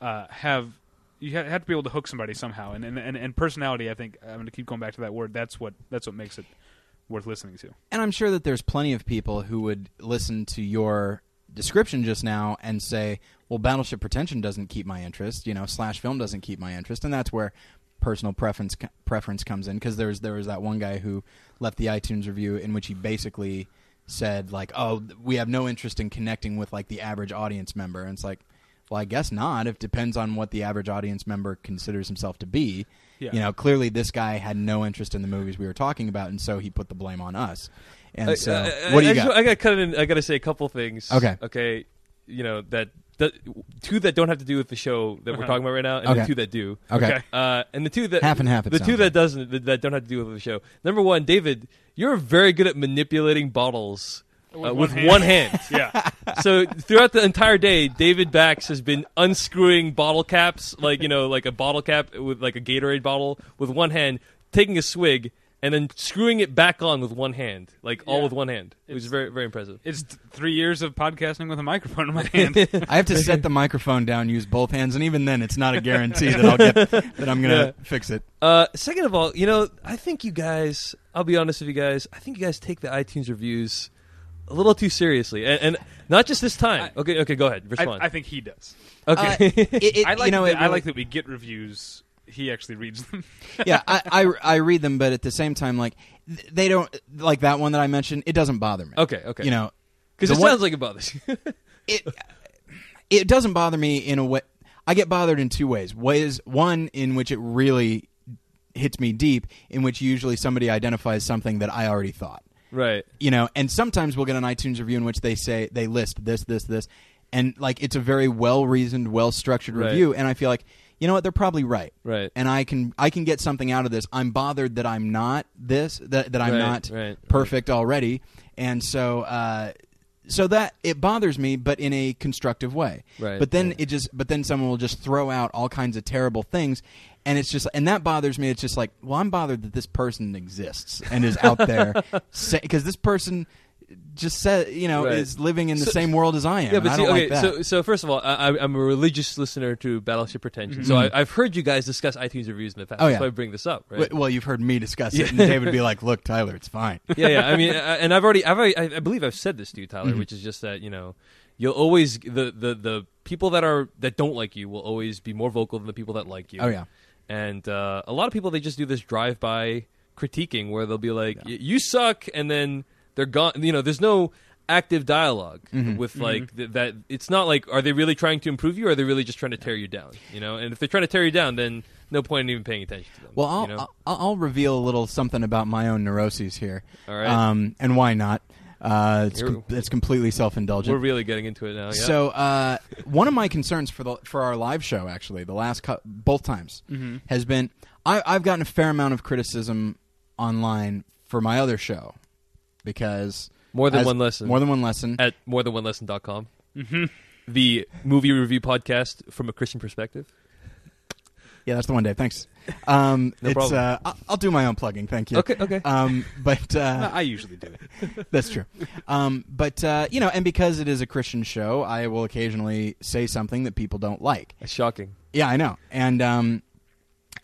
uh, have you ha- have to be able to hook somebody somehow. And and, and and personality. I think I'm going to keep going back to that word. That's what that's what makes it worth listening to. And I'm sure that there's plenty of people who would listen to your description just now and say, "Well, Battleship Pretension doesn't keep my interest. You know, slash film doesn't keep my interest," and that's where personal preference preference comes in because there was there was that one guy who left the iTunes review in which he basically said like, "Oh, we have no interest in connecting with like the average audience member," and it's like. Well, I guess not. It depends on what the average audience member considers himself to be. Yeah. You know, clearly this guy had no interest in the movies we were talking about, and so he put the blame on us. And Uh, so, uh, what do you I, got? I got to cut in. I got to say a couple things. Okay. Okay. You know that, that two that don't have to do with the show that we're Uh-huh. talking about right now, and Okay. the two that do. okay. Okay. Uh, and the two that Half and half, it The sounds two that like. doesn't that, that don't have to do with the show. Number one, David, you're very good at manipulating bottles uh, With with one one hand. hand. [LAUGHS] Yeah. so throughout the entire day, David Bax has been unscrewing bottle caps, like you know, like a bottle cap with like a Gatorade bottle with one hand, taking a swig, and then screwing it back on with one hand, like all with one hand. It was very very impressive. it's th- three years of podcasting with a microphone in my [LAUGHS] hand. I have to set the microphone down, use both hands, and even then, it's not a guarantee that I'll get that I'm gonna Yeah. fix it. Uh, second of all, you know, I think you guys. I'll be honest with you guys. I think you guys take the iTunes reviews a little too seriously, and, and not just this time. I- okay, okay, go ahead. I, Respond. I think he does. okay. Uh, it, it- [LAUGHS] I like you know, that, it I really- like that we get reviews. He actually reads them. [LAUGHS] yeah, I, I I read them, but at the same time, like they don't like that one that I mentioned. It doesn't bother me. okay, okay. You know, because it one- sounds like it bothers you. [LAUGHS] it it doesn't bother me in a way. I get bothered in two ways. Ways one in which it really hits me deep, in which usually somebody identifies something that I already thought. right. You know, and sometimes we'll get an iTunes review in which they say they list this, this, this, and like it's a very well reasoned, well structured Right. review, and I feel like you know what they're probably right. Right. And I can I can get something out of this. I'm bothered that I'm not this that that I'm Right, not right, perfect already, and so uh, so that it bothers me, but in a constructive way. Right, But then right. it just but then someone will just throw out all kinds of terrible things, and it's just and that bothers me. It's just like well, I'm bothered that this person exists and is out there [LAUGHS] because this person just said you know Right. is living in the So- same world as I am. Yeah, but I see, okay. like that. so, so first of all, I, I- I'm a religious listener to Battleship Pretension, so Mhm. I, I've heard you guys discuss iTunes reviews in the past. Oh, That's yeah. why I bring this up, right? Well, you've heard me discuss it, and David would be like, "Look, Tyler, it's fine." [LAUGHS] yeah, yeah. I mean, uh, [LAUGHS] and I've already, I've already, I I believe I've said this to you, Tyler, Mhm. which is just that you know, you'll always the the the people that are that don't like you will always be more vocal than the people that like you. Oh yeah, and uh, a lot of people they just do this drive by critiquing where they'll be like, Yeah. "Y- "You suck," and then they're gone. You know, there's no active dialog Mhm. with like th- that. It's not like are they really trying to improve you, or are they really just trying to tear you down? You know, and if they're trying to tear you down, then no point in even paying attention to them. Well, I'll, you know? I'll, I'll reveal a little something about my own neuroses here. All right. Um, and why not? Uh, it's, com- it's completely self-indulgent. We're really getting into it now. Yeah. So uh, one of my concerns for the for our live show, actually, the last cou- both times, Mhm. has been I, I've gotten a fair amount of criticism online for my other show because more than as- one lesson. more than one lesson. at morethanonelesson.com. Mhm. The movie review podcast from a Christian perspective. yeah, that's the one, Dave. Thanks. Um, [LAUGHS] No it's problem. uh, I'll, I'll do my own plugging. Thank you. Okay, okay. Um, but uh, [LAUGHS] I usually do it. [LAUGHS] That's true. Um, but uh, you know, and because it is a Christian show, I will occasionally say something that people don't like. That's shocking. Yeah, I know, and um,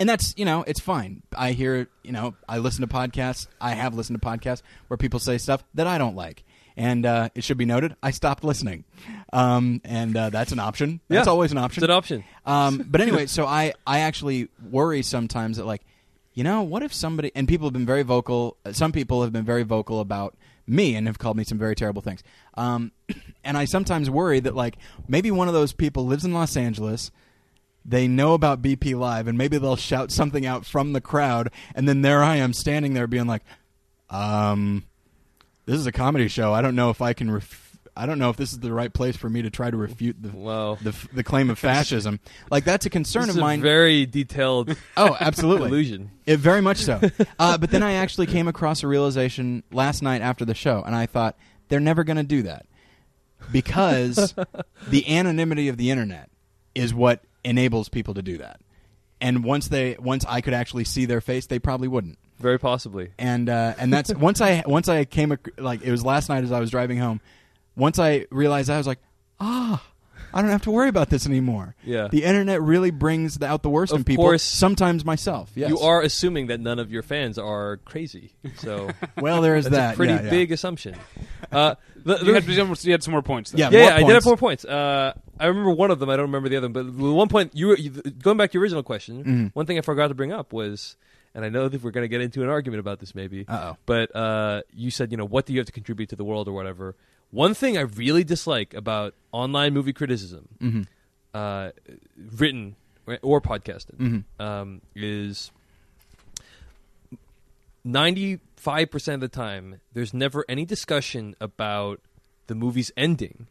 and that's you know, it's fine. I hear you know, I listen to podcasts. I have listened to podcasts where people say stuff that I don't like, and uh, it should be noted, I stopped listening. Um, and uh, that's an option. That's Yeah. always an option. It's an option. Um, [LAUGHS] but anyway, so I, I actually worry sometimes that like, you know, what if somebody and people have been very vocal. uh, Some people have been very vocal about me and have called me some very terrible things. Um, [CLEARS THROAT] and I sometimes worry that like maybe one of those people lives in Los Angeles. They know about BP Live, and maybe they'll shout something out from the crowd, and then there I am standing there being like, um, "This is a comedy show. I don't know if I can." Ref- I don't know if this is the right place for me to try to refute the Wow. the, the claim of [LAUGHS] fascism. Like that's a concern This of is a mine. very detailed oh, absolutely, illusion. it, very much so. Uh, but then I actually came across a realization last night after the show, and I thought they're never going to do that because [LAUGHS] the anonymity of the internet is what enables people to do that. And once they, once I could actually see their face, they probably wouldn't. Very possibly. And uh, and that's [LAUGHS] once I once I came ac- like it was last night as I was driving home. Once I realized that, I was like, ah. I don't have to worry about this anymore. Yeah. The internet really brings out the worst Of in people. course. sometimes myself. Yes. You are assuming that none of your fans are crazy. So [LAUGHS] Well, there is that's that. a pretty yeah, yeah. big assumption. Uh, the, You had, you had some more points. Though. Yeah. yeah, more yeah, I did have more points. Uh, I remember one of them. I don't remember the other. But the one point you, were, you going back to your original question. Mhm. One thing I forgot to bring up was, and I know that we're going to get into an argument about this maybe. Uh-oh. But uh, you said, you know, what do you have to contribute to the world or whatever. One thing I really dislike about online movie criticism, Mhm. uh, written or podcasted, Mhm. um, is ninety-five percent of the time there's never any discussion about the movie's ending,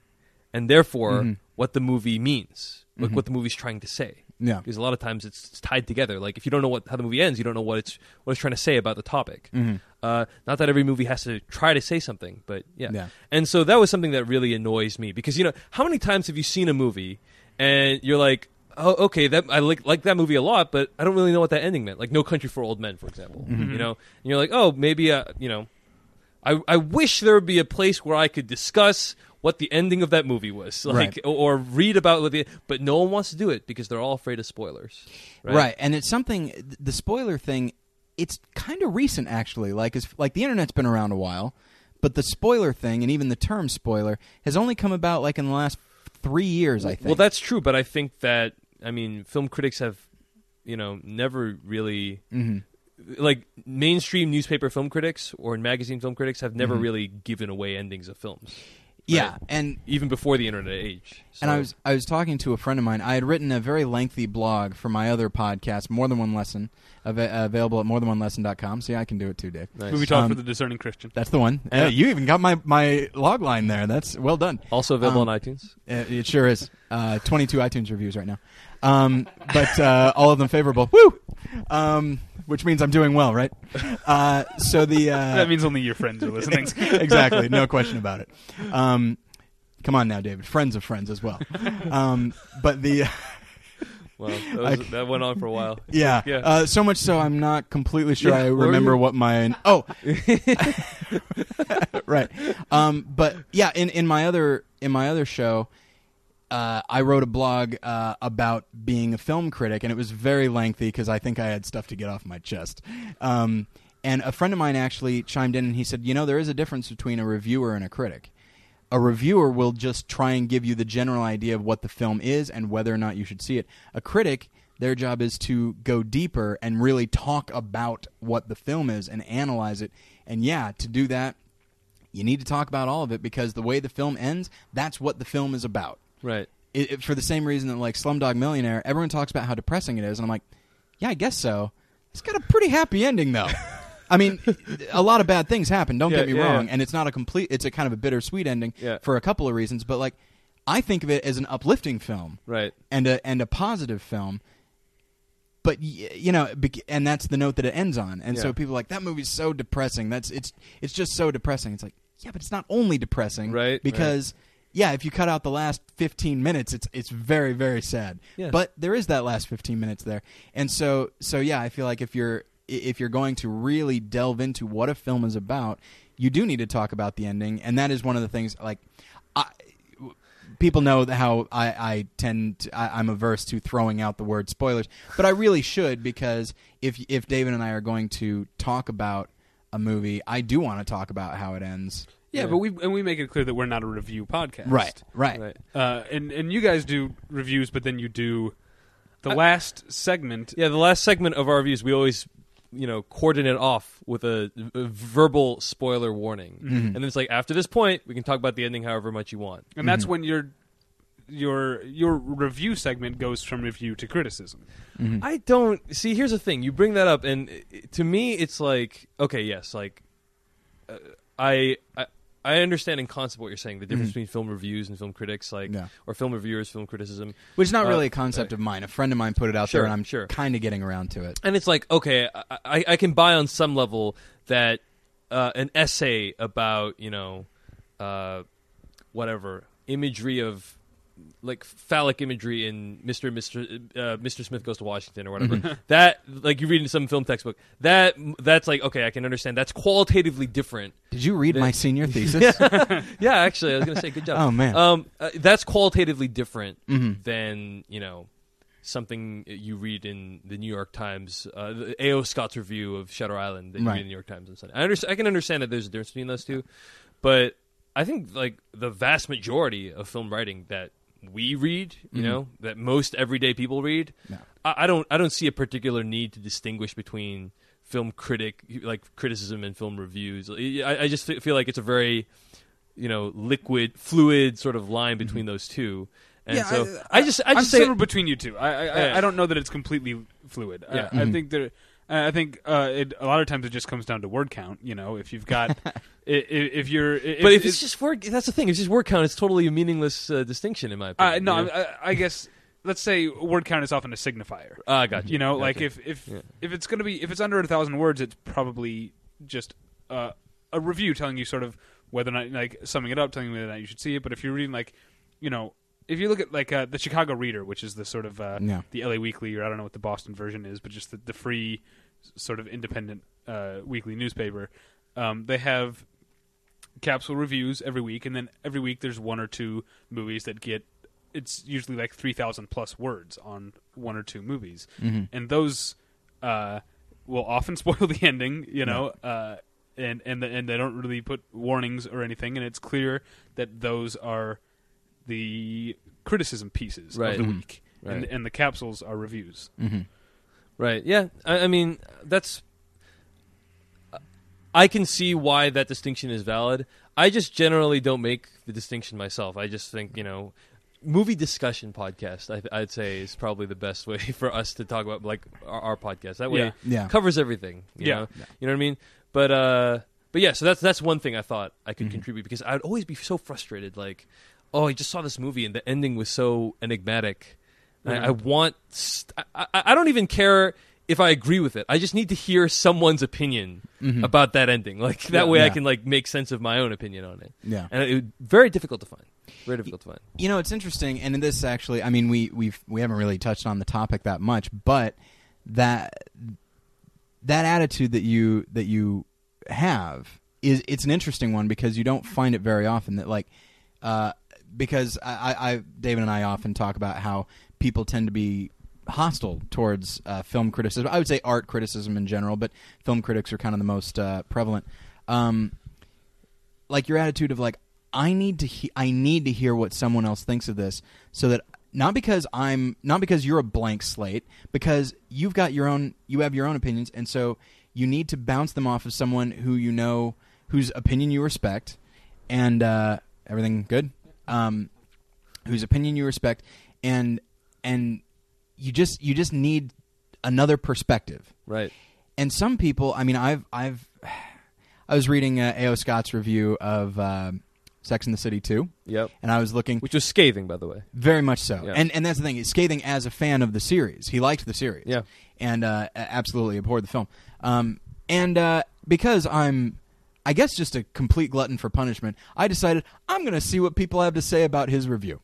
and therefore Mhm. What the movie means, like Mhm. what the movie's trying to say. Yeah. Because a lot of times it's, it's tied together. Like if you don't know what how the movie ends, you don't know what it's what it's trying to say about the topic. Mhm. Uh, not that every movie has to try to say something, but yeah. Yeah. And so that was something that really annoys me because you know how many times have you seen a movie and you're like, oh, okay, that I like like that movie a lot, but I don't really know what that ending meant. Like No Country for Old Men, for example. Mhm. You know, and you're like, oh, maybe uh, you know, I I wish there would be a place where I could discuss what the ending of that movie was, [LAUGHS] like, Right. or, or read about what the, but no one wants to do it because they're all afraid of spoilers. Right. Right. And it's something. The spoiler thing. It's kind of recent, actually. Like, as, like the internet's been around a while, but the spoiler thing and even the term spoiler has only come about like in the last three years. I think. Well, that's true, but I think that I mean, film critics have, you know, never really Mhm. Like mainstream newspaper film critics or magazine film critics have never Mhm. really given away endings of films. Yeah, right? and even before the internet age. And I was I was talking to a friend of mine. I had written a very lengthy blog for my other podcast, More Than One Lesson, av- available at morethanonelesson.com. See, I can do it too, Dave. nice. Movie talk Um, for the discerning Christian. That's the one. Yeah. Uh, you even got my, my log line there. That's well done. also available um, on iTunes. Uh, it sure is. Uh, 22 iTunes reviews right now. Um, but uh, all of them favorable. Woo! Um, which means I'm doing well, right? Uh, so the. Uh, [LAUGHS] that means only your friends are listening. [LAUGHS] exactly. No question about it. Um, come on now, David. Friends of friends as well. Um, but the. [LAUGHS] Well, that, was, I- that went on for a while. Yeah. Yeah. Uh, so much so I'm not completely sure Yeah, I remember what my oh right. Um, but yeah, in, in my other in my other show, uh, I wrote a blog uh, about being a film critic, and it was very lengthy because I think I had stuff to get off my chest. Um, and a friend of mine actually chimed in and he said, "You know, there is a difference between a reviewer and a critic." A reviewer will just try and give you the general idea of what the film is and whether or not you should see it. A critic, their job is to go deeper and really talk about what the film is and analyze it. And yeah, to do that, you need to talk about all of it because the way the film ends, that's what the film is about. Right. It, it- for the same reason that like Slumdog Millionaire, everyone talks about how depressing it is, and I'm like, yeah, I guess so. It's got a pretty happy ending though. [LAUGHS] I mean, a lot of bad things happen. Don't Yeah, get me yeah, wrong, yeah. and it's not a complete. It's a kind of a bittersweet ending Yeah. for a couple of reasons. But like, I think of it as an uplifting film Right. and a and a positive film. But you know, and that's the note that it ends on. And so people are like that movie's so depressing. That's it's it's just so depressing. It's like yeah, but it's not only depressing, Right, right. Yeah, if you cut out the last fifteen minutes, it's it's very very sad. Yeah. But there is that last fifteen minutes there, and so so yeah, I feel like if you're if you're going to really delve into what a film is about, you do need to talk about the ending, and that is one of the things like. I, people know how I, I tend to, I, I'm averse to throwing out the word spoilers, but I really should because if if David and I are going to talk about a movie, I do want to talk about how it ends. Yeah, Yeah. but we and we make it clear that we're not a review podcast, Right, right. Right. Uh, and and you guys do reviews, but then you do the I- last segment. Yeah, the last segment of our reviews, we always, you know, cordon it off with a, a verbal spoiler warning, Mhm. and then it's like after this point, we can talk about the ending however much you want. and that's Mhm. when your your your review segment goes from review to criticism. Mhm. I don't see. Here's the thing: you bring that up, and uh, to me, it's like okay, yes, like uh, I, I I understand in concept what you're saying, the difference Mhm. between film reviews and film critics, like Yeah. or film reviewers, film criticism, Which is not Uh, really a concept of mine. A friend of mine put it out Sure, there, and I'm sure. kind of getting around to it. and it's like okay, I, I, I can buy on some level that uh, an essay about you know, uh, whatever imagery of like phallic imagery in Mr. Mr. Uh, Mr. Smith Goes to Washington or whatever. that like you read in some film textbook. That that's like okay, I can understand. That's qualitatively different. Did you read The- my senior [LAUGHS] thesis? [LAUGHS] yeah, actually, I was gonna say good job. Oh, man. um, uh, that's qualitatively different Mhm. than you know something you read in the New York Times, uh, the A.O. Scott's review of Shutter Island that you Right. read in the New York Times on Sunday. I, understand, I can understand that there's a difference between those two, but I think like the vast majority of film writing that we read, you Mhm. know, that most everyday people read, No. I, I don't I don't see a particular need to distinguish between film critic like criticism and film reviews. I, I just feel like it's a very you know liquid fluid sort of line between those two. And yeah, so I, just I I'm just say somewhere between you two. I I, Yeah. I I don't know that it's completely fluid. I- Yeah. I, Mhm. think there. I think uh, it, a lot of times it just comes down to word count. You know, if you've got, [LAUGHS] i- i- if you're, if, but if it's just word, that's the thing. If it's just word count, it's totally a meaningless uh, distinction in my uh, opinion. no, you know? I, I guess let's say word count is often a signifier. Ah, I got you. You know, like if if Yeah. if it's gonna be if it's under a thousand words, it's probably just uh, a review telling you sort of whether or not like summing it up, telling you whether or not you should see it. But if you're reading like, you know, if you look at like uh, the Chicago Reader, which is the sort of uh, Yeah. the LA Weekly, or I don't know what the Boston version is, but just the, the free sort of independent uh, weekly newspaper, um, they have capsule reviews every week, and then every week there's one or two movies that get. It's usually like three thousand plus words on one or two movies, Mhm. and those uh, will often [LAUGHS] spoil the ending, you know, uh, and and the, and they don't really put warnings or anything, and it's clear that those are the criticism pieces Right. of the Mhm. week, Right. and and the capsules are reviews. Mhm. Right. Yeah. I, I mean, that's. I can see why that distinction is valid. I just generally don't make the distinction myself. I just think you know, movie discussion podcast. I, I'd say is probably the best way [LAUGHS] for us to talk about like our, our podcast. That way, Yeah. Yeah. covers everything. You Yeah. know? Yeah. You know what I mean? But uh, but yeah. So that's that's one thing I thought I could Mhm. contribute because I'd always be so frustrated. Like, oh, I just saw this movie and the ending was so enigmatic. And I, I want. St- I, I don't even care if I agree with it. I just need to hear someone's opinion Mhm. about that ending. [LAUGHS] Like that Yeah. way, I can like make sense of my own opinion on it. Yeah. And it, very difficult to find. Very difficult to find. You know, it's interesting, and in this actually, I mean, we we've we haven't really touched on the topic that much, but that that attitude that you that you have is it's an interesting one because you don't find it very often. That like, uh, because I, I, David and I often talk about how people tend to be hostile towards uh, film criticism. I would say art criticism in general, but film critics are kind of the most uh, prevalent. Um, like your attitude of like I need to he- I need to hear what someone else thinks of this so that not because I'm not because you're a blank slate because you've got your own you have your own opinions and so you need to bounce them off of someone who you know whose opinion you respect, and uh, everything good. Um, whose opinion you respect, and and you just you just need another perspective. Right. And some people, I mean, I've I've I was reading uh, A.O. Scott's review of uh, Sex in the City 2, Yep. and I was looking Which was scathing, by the way. very much so. Yeah. And and that's the thing. He's scathing as a fan of the series. He liked the series. Yeah. And uh, absolutely abhorred the film. Um, and uh, because I'm, I guess, just a complete glutton for punishment, I decided I'm going to see what people have to say about his review.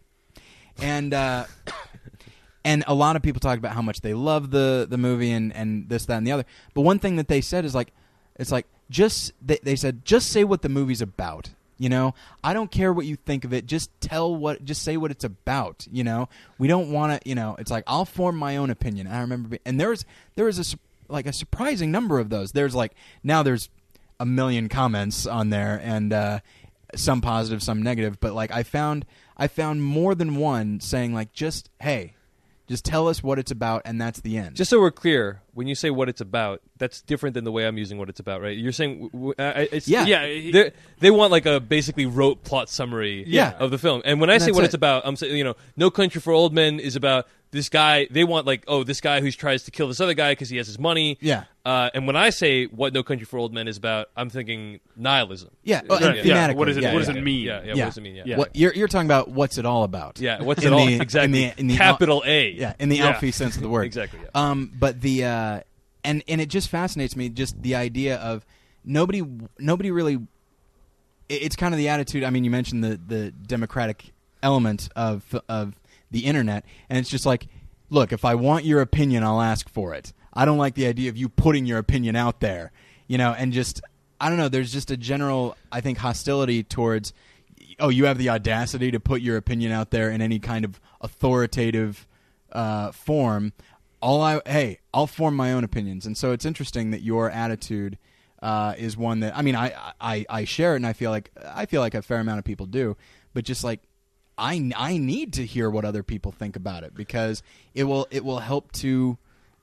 And uh, [COUGHS] and a lot of people talk about how much they love the the movie and and this that and the other. But one thing that they said is like, it's like just they, they said just say what the movie's about. You know, I don't care what you think of it. Just tell what, just say what it's about. You know, we don't want to. You know, it's like I'll form my own opinion. I remember, be- and there was there was a like a surprising number of those. There's like now there's a million comments on there, and uh, some positive, some negative. But like I found I found more than one saying like just hey, just tell us what it's about, and that's the end. Just so we're clear, when you say what it's about, that's different than the way I'm using what it's about, right? You're saying, w- w- uh, it's, Yeah. Yeah, they they want like a basically rote plot summary Yeah. of the film. And when I say what it. it's about, I'm saying, you know, No Country for Old Men is about this guy. They want like, oh, this guy who tries to kill this other guy because he has his money. Yeah. Uh, and when I say what No Country for Old Men is about, I'm thinking nihilism. Yeah, oh, and yeah. What does it- yeah, what does yeah. it mean? Yeah, yeah. Yeah. What does it mean? Yeah. Yeah. What, you're you're talking about what's it all about? Yeah, what's In it all the- exactly? in the- in the- Capital A. Yeah, in the Yeah. Alfie sense of the word. Exactly, yeah. Um, but the uh, and and it just fascinates me just the idea of nobody nobody really. It's kind of the attitude. I mean, you mentioned the the democratic element of of the internet, and it's just like, look, if I want your opinion, I'll ask for it. I don't like the idea of you putting your opinion out there, you know, and just I don't know. There's just a general, I think, hostility towards. Oh, you have the audacity to put your opinion out there in any kind of authoritative uh, form. All I hey, I'll form my own opinions, and so it's interesting that your attitude uh, is one that I mean I, I I share it, and I feel like I feel like a fair amount of people do, but just like I I need to hear what other people think about it because it will it will help to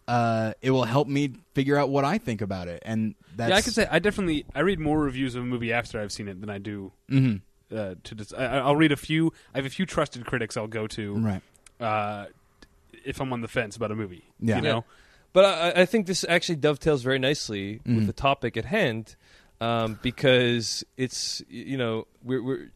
uh, it will help me figure out what I think about it, and that's yeah, I can say I definitely I read more reviews of a movie after I've seen it than I do Mhm. uh, to. Dis- I, I'll read a few. I have a few trusted critics I'll go to right. uh, if I'm on the fence about a movie. Yeah. you know. But I, I think this actually dovetails very nicely Mhm. with the topic at hand, um, because it's you know we're, we're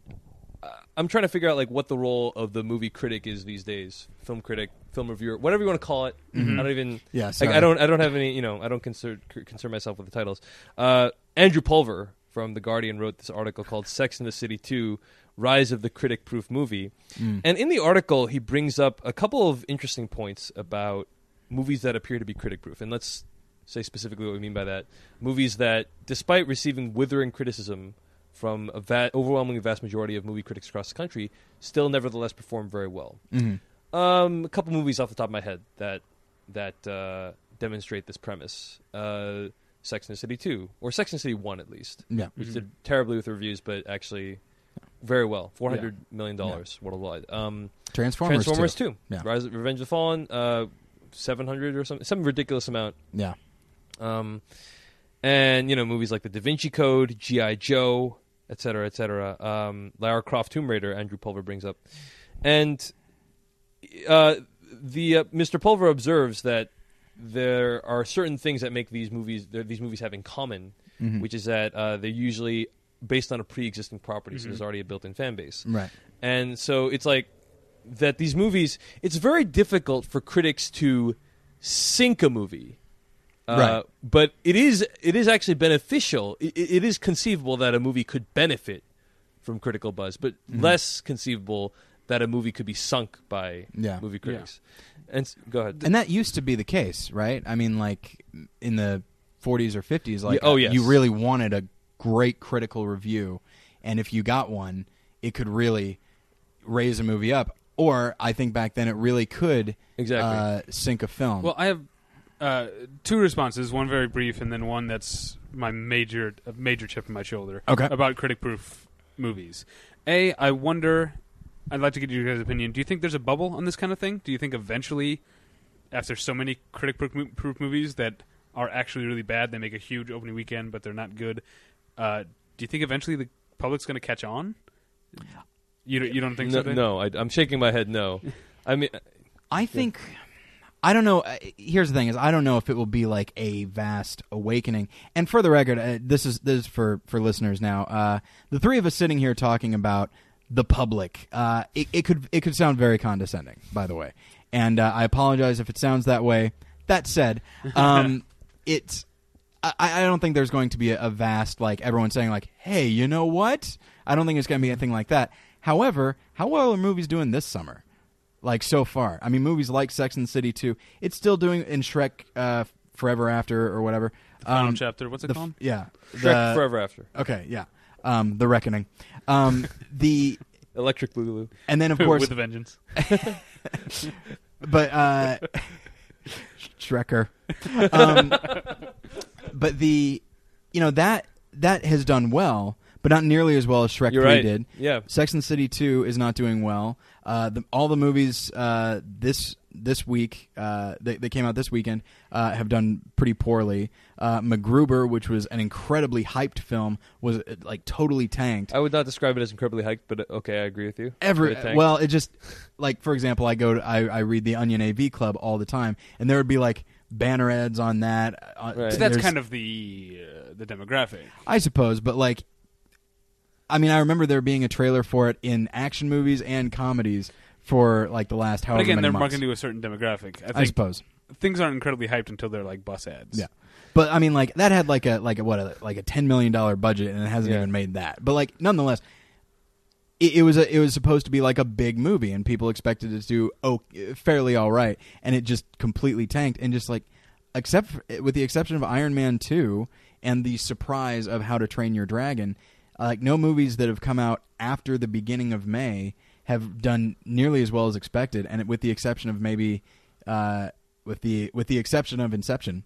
I'm trying to figure out like what the role of the movie critic is these days, film critic, film reviewer, whatever you want to call it. Mhm. I don't even Yeah, like. I don't I don't have any you know I don't concern concern myself with the titles. Uh, Andrew Pulver from the Guardian wrote this article called "Sex in the City 2: Rise of the Critic-Proof Movie," Mm. and in the article he brings up a couple of interesting points about movies that appear to be critic-proof, and let's say specifically what we mean by that: movies that, despite receiving withering criticism from a va- overwhelmingly vast majority of movie critics across the country, still nevertheless performed very well. Mhm. Um, a couple movies off the top of my head that that uh, demonstrate this premise: uh, Sex and the City Two, or Sex and the City One, at least, Yeah. which Mhm. did terribly with reviews, but actually very well, four hundred million dollars worldwide. Um, Transformers. Transformers too. Two, Yeah. Rise of Revenge of the Fallen, uh, seven hundred or something, some ridiculous amount. Yeah. Um, and you know movies like The Da Vinci Code, GI Joe, et cetera, et cetera. Um, Lara Croft, Tomb Raider. Andrew Pulver brings up, and uh, the uh, Mr. Pulver observes that there are certain things that make these movies these movies have in common, Mhm. which is that uh, they're usually based on a pre-existing property, so Mhm. there's already a built-in fan base. Right. And so it's like that these movies, it's very difficult for critics to sink a movie. Uh, Right. But it is it is actually beneficial. It, it is conceivable that a movie could benefit from critical buzz, but Mhm. less conceivable that a movie could be sunk by Yeah. movie critics. And go ahead. And that used to be the case, right? I mean, like in the 40s or 50s, like Yeah, oh, uh, yes. you really wanted a great critical review, and if you got one, it could really raise a movie up. Or I think back then it really could Exactly. uh, sink a film. Well, I have uh, two responses. One very brief, and then one that's my major a major chip on my shoulder. Okay. About critic-proof movies. A, I wonder. I'd like to get your guys' opinion. Do you think there's a bubble on this kind of thing? Do you think eventually, after so many critic-proof movies that are actually really bad, they make a huge opening weekend, but they're not good? Uh, do you think eventually the public's going to catch on? You don't, you don't think no, so? Dave? no I, I'm shaking my head. No, [LAUGHS] I mean, I think I don't know. Here's the thing: is I don't know if it will be like a vast awakening. And for the record, uh, this is this is for for listeners now. Uh, the three of us sitting here talking about the public. Uh, it, it could it could sound very condescending, by the way, and uh, I apologize if it sounds that way. That said, [LAUGHS] um, it's. I, I don't think there's going to be a, a vast like everyone saying like, "Hey, you know what?" I don't think it's going to be anything like that. However, how well are movies doing this summer? Like so far. I mean, movies like Sex and the City 2, it's still doing in Shrek uh, Forever After or whatever. Final Um, chapter. What's it the called? yeah. Shrek the- Forever After, Okay, yeah. Um, the Reckoning. Um, [LAUGHS] the Electric Boogaloo. and then of [LAUGHS] course, with a vengeance. [LAUGHS] but uh, Shrekker. Um, but the, you know that that has done well, but not nearly as well as Shrek You're 3 right. did. Yeah, Sex and the City 2 is not doing well. Uh, the, all the movies uh, this this week uh, they, they came out this weekend uh, have done pretty poorly. Uh, MacGruber, which was an incredibly hyped film, was uh, like totally tanked. I would not describe it as incredibly hyped, but uh, okay, I agree with you. Every But tanked. well, it just like for example, I go to I, I read the Onion AV Club all the time, and there would be like banner ads on that. Uh, Right. So that's kind of the uh, the demographic. I suppose, but like, I mean, I remember there being a trailer for it in action movies and comedies for like the last however But again, many they're months. marketing to a certain demographic. I I suppose. things aren't incredibly hyped until they're like bus ads. Yeah. But I mean, like that had like a like a what a, like a ten million dollar budget, and it hasn't Yeah. even made that. But like, nonetheless, it, it was a, it was supposed to be like a big movie, and people expected it to do oh fairly all right, and it just completely tanked, and just like except for, with the exception of Iron Man two and the surprise of How to Train Your Dragon, uh, like no movies that have come out after the beginning of May have done nearly as well as expected, and with the exception of maybe uh, with the with the exception of Inception.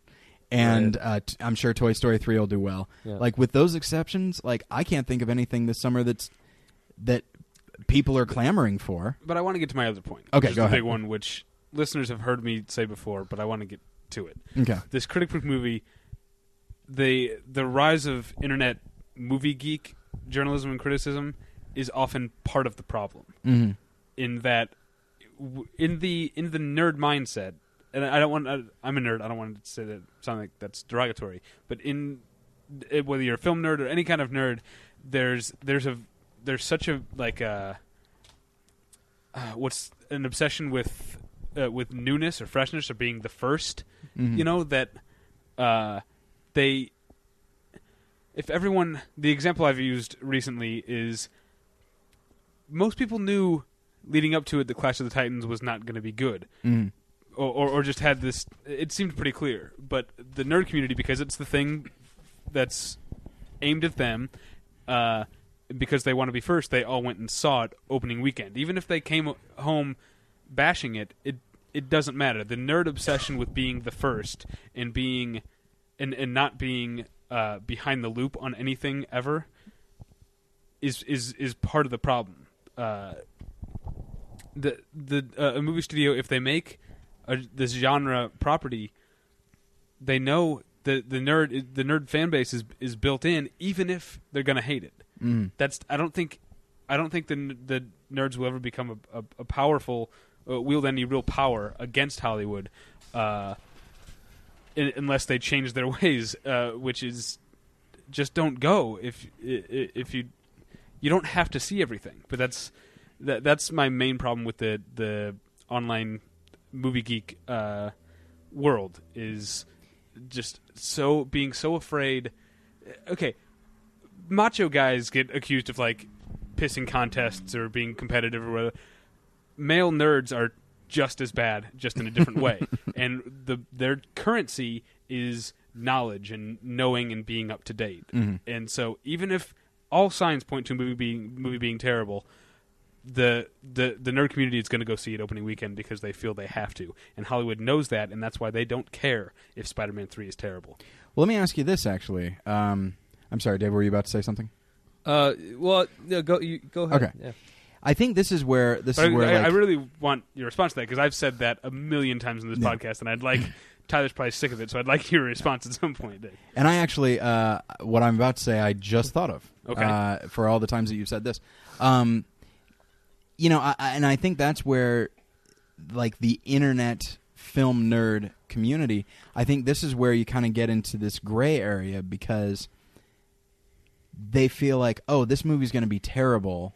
And uh, t- I'm sure Toy Story 3 will do well. Yeah. Like with those exceptions, like I can't think of anything this summer that's that people are clamoring for. But I want to get to my other point. Okay, go ahead. big one, which listeners have heard me say before, but I want to get to it. Okay. This critic proof movie, the the rise of internet movie geek journalism and criticism is often part of the problem. hmm in that in the in the nerd mindset and I don't want I, I'm a nerd I don't want to say that sound like that's derogatory but in eh, whether you're a film nerd or any kind of nerd there's there's a there's such a like a uh, what's an obsession with uh, with newness or freshness or being the 1st Mm-hmm. you know that uh, they if everyone the example I've used recently is most people knew leading up to it that Clash of the Titans was not going to be good. Hmm or, or or just had this it seemed pretty clear. But the nerd community because it's the thing that's aimed at them uh, because they want to be first they all went and saw it opening weekend. Even if they came home bashing it it it doesn't matter. The nerd obsession with being the first and being and and not being uh, behind the loop on anything ever is is is part of the problem. Uh, the the uh, a movie studio if they make a, this genre property, they know the the nerd the nerd fan base is is built in, even if they're gonna hate it. hmm That's I don't think I don't think the the nerds will ever become a, a, a powerful uh, wield any real power against Hollywood, uh, unless they change their [LAUGHS] ways, uh, which is just don't go if if you you don't have to see everything. But that's that that's my main problem with the the online movie geek uh, world is just so being so afraid. Okay, macho guys get accused of like pissing contests or being competitive or whatever. Male nerds are just as bad, just in a different way, [LAUGHS] and the their currency is knowledge and knowing and being up to date. hmm And so even if all signs point to a movie being movie being terrible, the the the nerd community is going to go see it opening weekend because they feel they have to, and Hollywood knows that, and that's why they don't care if Spider-Man Three is terrible. Well, let me ask you this actually. Um, I'm sorry, Dave. Were you about to say something? Uh, well, no, go you go ahead. Okay. Yeah. I think this is where this But is I, where I, like, I really want your response to that because I've said that a million times in this Yeah. podcast, and I'd like [LAUGHS] Tyler's probably sick of it, so I'd like your response at some point. And I actually, uh, what I'm about to say, I just thought of. Okay. Uh, for all the times that you've said this, um, you know, I, I- and I think that's where, like, the internet film nerd community. I think this is where you kind of get into this gray area because they feel like, oh, this movie's going to be terrible,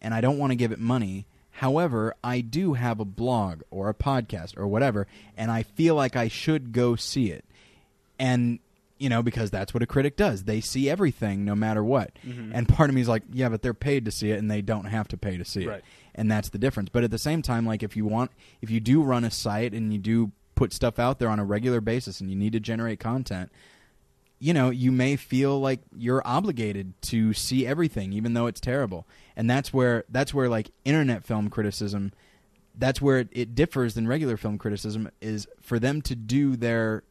and I don't want to give it money. However, I do have a blog or a podcast or whatever, and I feel like I should go see it. And, you know, because that's what a critic does. They see everything no matter what. Mm-hmm. And part of me is like, yeah, but they're paid to see it and they don't have to pay to see it. Right. And that's the difference. But at the same time, like if you want if you do run a site and you do put stuff out there on a regular basis and you need to generate content, you know, you may feel like you're obligated to see everything, even though it's terrible. And that's where that's where like internet film criticism, that's where it, it differs than regular film criticism. Is for them to do their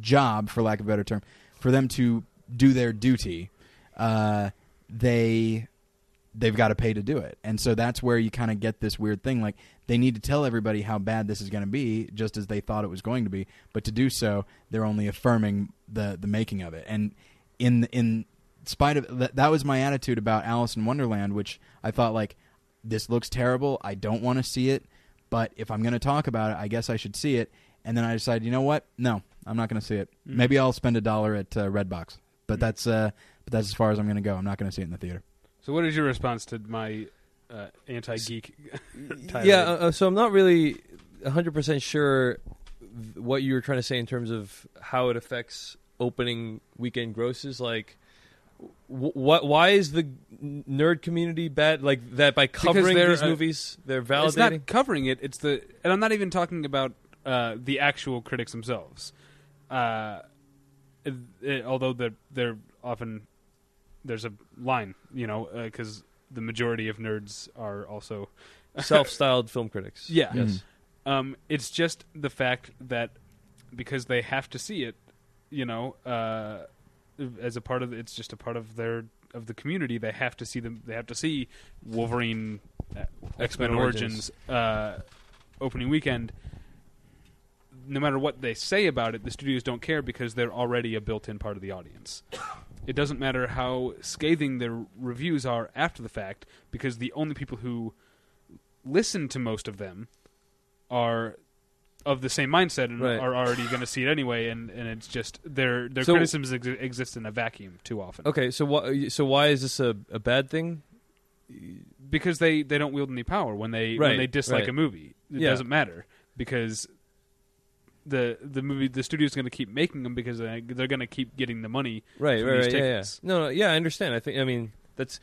job, for lack of a better term, for them to do their duty, uh, they they've got to pay to do it. And so that's where you kind of get this weird thing like they need to tell everybody how bad this is going to be just as they thought it was going to be, but to do so they're only affirming the the making of it. And in in spite of that, that was my attitude about Alice in Wonderland, which I thought like this looks terrible, I don't want to see it, but if I'm going to talk about it, I guess I should see it. And then I decided, you know what? No, I'm not going to see it. Mhm. Maybe I'll spend a dollar at uh, Redbox. But that's uh, but that's as far as I'm going to go. I'm not going to see it in the theater. So, what is your response to my uh, anti-geek? [LAUGHS] Yeah, uh, uh, so I'm not really 100% sure what you were trying to say in terms of how it affects opening weekend grosses. Like, wh- what? Why is the nerd community bad? Like that by covering these uh, movies, they're validating. it's not covering it. It's the, and I'm not even talking about uh, the actual critics themselves. Uh, it, it- although they're, they're often there's a line, you know, because the majority of nerds are also [LAUGHS] Self-styled film critics. Yeah. Yes. Um, it's just the fact that because they have to see it, you know, uh, as a part of it's just a part of their of the community. They have to see them. They have to see Wolverine, uh, X Men X-Men Origins, uh, opening weekend. No matter what they say about it, the studios don't care because they're already a built-in part of the audience. It doesn't matter how scathing their reviews are after the fact because the only people who listen to most of them are of the same mindset and Right. are already going to see it anyway, and, and it's just their their So- criticisms ex- exist in a vacuum too often Okay, so why? So why is this a, a bad thing? because they, they don't wield any power when they when Right, they dislike right. a movie. It Yeah. doesn't matter because the the movie the studio's going to keep making them because they- they're going to keep getting the money. Right, right. Yeah, yeah. No, no, yeah, I understand. I think. I mean, that's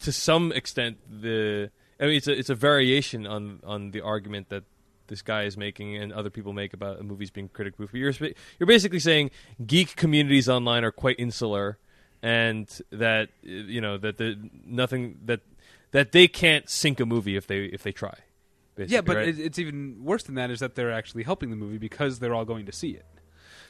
to some extent the. I mean, it's a it's a variation on on the argument that this guy is making and other people make about a movie's being critic proof. You're you're basically saying geek communities online are quite insular, and that uh, you know that the nothing that that they can't sink a movie if they if they try. Basically, Yeah, but right? it's even worse than that is that they're actually helping the movie because they're all going to see it.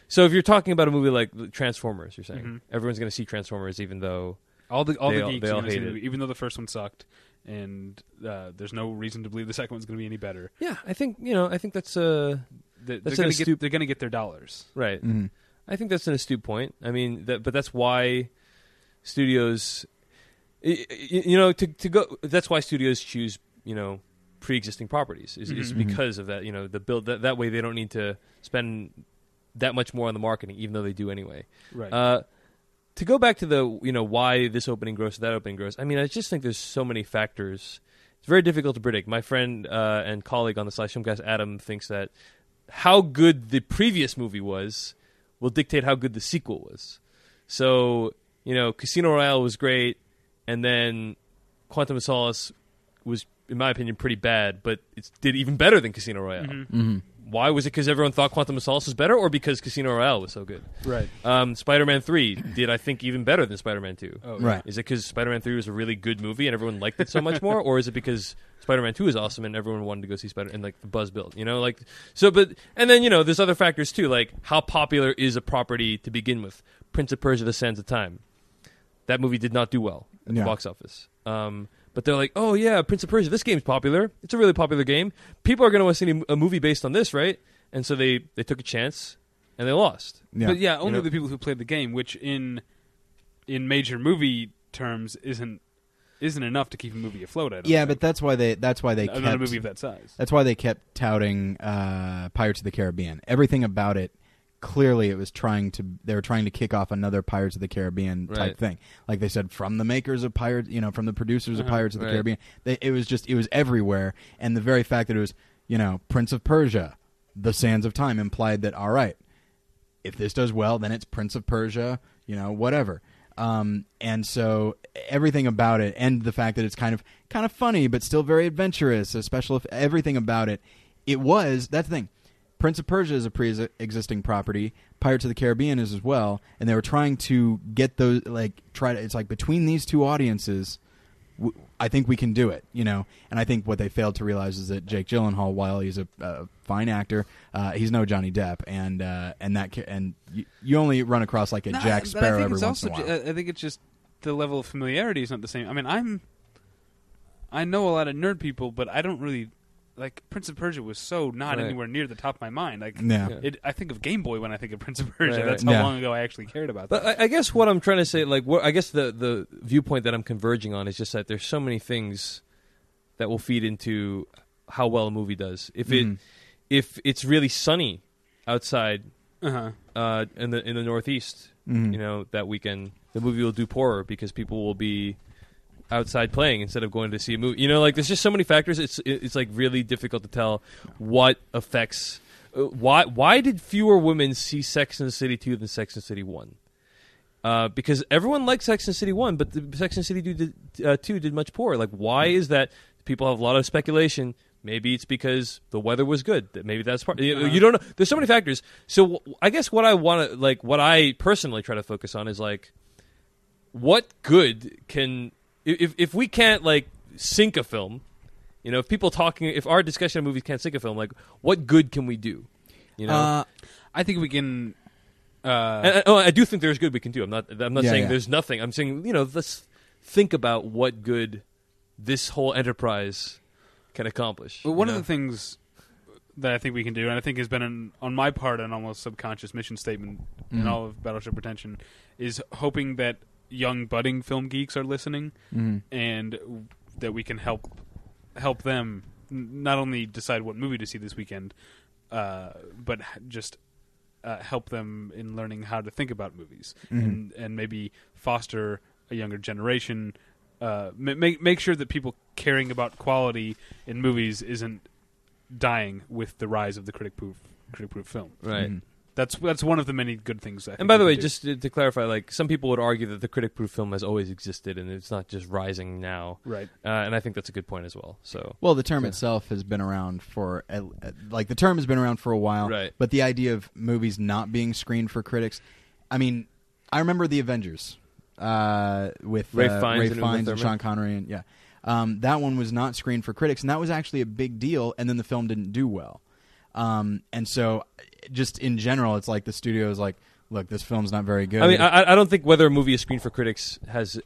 so if you're talking about a movie like Transformers, you're saying Mhm. everyone's going to see Transformers, even though All the all They the all- geeks they are all going to see hate the it. even though the first one sucked, and uh, there's no reason to believe the [LAUGHS] second one's going to be any better. yeah, I think you know I think that's a They, That's they're going to get they're going to get their dollars. right. Mm-hmm. I think that's an astute point. I mean, that, but that's why studios, y- y- you know, to to go. That's why studios choose, you know, pre-existing properties is, is Mhm. because of that. You know, the build that that way they don't need to spend that much more on the marketing, even though they do anyway. Right. Uh, to go back to the you know why this opening gross that opening gross. I mean, I just think there's so many factors. It's very difficult to predict. My friend uh, and colleague on the Slash Filmcast, Adam, thinks that how good the previous movie was will dictate how good the sequel was. So you know, Casino Royale was great, and then Quantum of Solace was, in my opinion, pretty bad, but it did even better than Casino Royale. Mhm. Mm-hmm. Why was it? Because everyone thought Quantum of Solace was better, or because Casino Royale was so good? Right. Um, Spider-Man Three did I think even better than Spider-Man Two? Oh, Right. Is it because Spider-Man Three was a really good movie and everyone liked it so much more, or is it because Spider-Man Two is awesome and everyone wanted to go see Spider and like the buzz built? You know, like so. But and then you know, there's other factors too, like how popular is a property to begin with. Prince of Persia: The Sands of Time. That movie did not do well at Yeah. the box office. Um, but they're like, oh yeah, Prince of Persia. This game's popular. It's a really popular game. People are going to want to see a movie based on this, right? and so they they took a chance and they lost. Yeah. But yeah, only know- the people who played the game, which in in major movie terms isn't isn't enough to keep a movie afloat. I don't know. yeah, think. but that's why they that's why they another kept movie of that size. that's why they kept touting uh, Pirates of the Caribbean. Everything about it clearly it was trying to they were trying to kick off another Pirates of the Caribbean type Right. thing. Like they said from the makers of Pirates, you know, from the producers of Uh-huh. Pirates of the Right. Caribbean. They, it was just it was everywhere and the very fact that it was, you know, Prince of Persia, The Sands of Time implied that all right, if this does well, then it's Prince of Persia, you know, whatever. Um, and so everything about it, and the fact that it's kind of kind of funny, but still very adventurous, a special if everything about it, it was that's the thing. Prince of Persia is a pre-existing property. Pirates of the Caribbean is as well, and they were trying to get those like try to. It's like between these two audiences, w- I think we can do it, you know. And I think what they failed to realize is that Jake Gyllenhaal, while he's a, a fine actor, uh, he's no Johnny Depp, and uh, and that ca- and you, you only run across like a No, Jack Sparrow I think every it's once also in a while. I think it's just the level of familiarity is not the same. I mean, I'm I know a lot of nerd people, but I don't really like Prince of Persia was so not Right. anywhere near the top of my mind. Like yeah. Yeah. it, I think of Game Boy when I think of Prince of Persia. Right, right. That's how Yeah. long ago I actually cared about But. I, I guess what I'm trying to say, like, what, I guess the the viewpoint that I'm converging on is just that there's so many things that will feed into how well a movie does. If it Mhm. if it's really sunny outside uh-huh. uh, in the in the Northeast, Mhm. you know, that weekend, the movie will do poorer because people will be outside playing instead of going to see a movie. You know, like there's just so many factors. It's it's like really difficult to tell what affects. Uh, why why did fewer women see Sex and the City two than Sex and the City one? Uh, because everyone liked Sex and the City one, but the Sex and the City two did, uh, two did much poorer. Like, why is that? People have a lot of speculation. Maybe it's because the weather was good. Maybe that's part. You, you don't know. There's so many factors. So I guess what I want to like, what I personally try to focus on is like, what good can if if we can't like sync a film, you know, if people talking, if our discussion of movies can't sync a film, like, what good can we do? You know, Uh, I think we can. Uh, and, and- oh, I do think there's good we can do. I'm not. I'm not Yeah, saying yeah. there's nothing. I'm saying you know, let's think about what good this whole enterprise can accomplish. But one you of know? the things that I think we can do, and I think has been an, on my part an almost subconscious mission statement in Mhm. all of Battleship Pretension, is hoping that young budding film geeks are listening mhm. and that we can help help them not only decide what movie to see this weekend, uh, but just uh, help them in learning how to think about movies Mhm. and and maybe foster a younger generation. Uh, make make sure that people caring about quality in movies isn't dying with the rise of the critic proof critic proof film. right. Mhm. That's that's one of the many good things. I think And by the way, do. just to, to clarify, like some people would argue that the critic-proof film has always existed and it's not just rising now, right, uh, and I think that's a good point as well. So, Well, the term Yeah. itself has been around for uh, like the term has been around for a while, Right. But the idea of movies not being screened for critics, I mean, I remember the Avengers uh, with Ralph uh, Fiennes Ralph and Fiennes and Sean Connery, and yeah, um, that one was not screened for critics, and that was actually a big deal. And then the film didn't do well, um, and so just in general, it's like the studio is like, look, this film's not very good. I mean, I, I don't think whether a movie is screened for critics has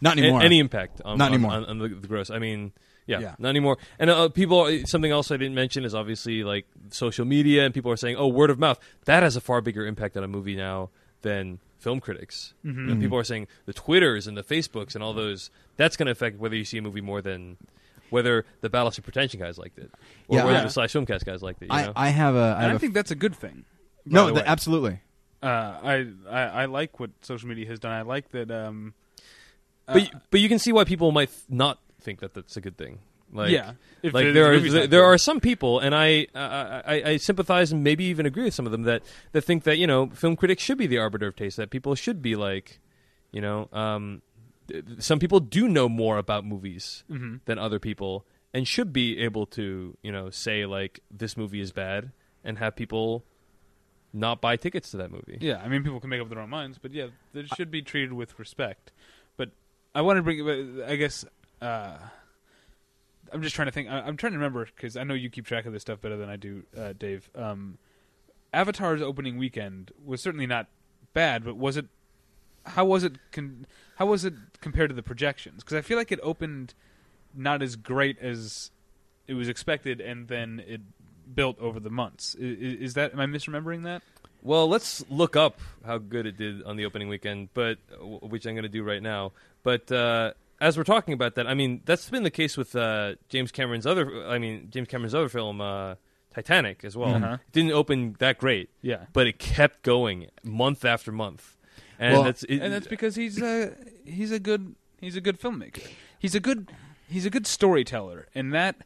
not a- anymore. any impact on, Not anymore. on, on the, the gross. I mean, yeah, Yeah. not anymore. And uh, people, something else I didn't mention is obviously like social media, and people are saying, "Oh, word of mouth." That has a far bigger impact on a movie now than film critics. Mhm. You know, people are saying the Twitters and the Facebooks and all those. That's going to affect whether you see a movie more than whether the Battleship Pretension guys liked it, or Yeah, whether I- the Slash Filmcast guys liked it. You I, know? I have a. I and have I a think that's a good thing. no, the th- absolutely. Uh, I, I I like what social media has done. I like that. Um, uh, but y- but you can see why people might th- not think that that's a good thing. Like, yeah, if like the- there are movie's there, not good. are some people, and I, uh, I I sympathize and maybe even agree with some of them that that think that you know film critics should be the arbiter of taste. That people should be like, you know, um, th- some people do know more about movies Mhm. than other people, and should be able to you know say like this movie is bad and have people not buy tickets to that movie. Yeah, I mean, people can make up their own minds, but yeah, they should be treated with respect. But I want to bring, I guess, uh, I'm just trying to think. I'm trying to remember because I know you keep track of this stuff better than I do, uh, Dave. Um, Avatar's opening weekend was certainly not bad, but was it? How was it? Con- how was it compared to the projections? Because I feel like it opened not as great as it was expected, and then it built over the months. I- i- Is, that am I misremembering that? Well, let's look up how good it did on the opening weekend, but which I'm going to do right now. But uh, as we're talking about that, I mean that's been the case with uh, James Cameron's other. I mean James Cameron's other film, uh, Titanic, as well. Uh-huh. It didn't open that great, Yeah, but it kept going month after month, and Well, that's it, and that's because he's a he's a good he's a good filmmaker. He's a good he's a good storyteller, and that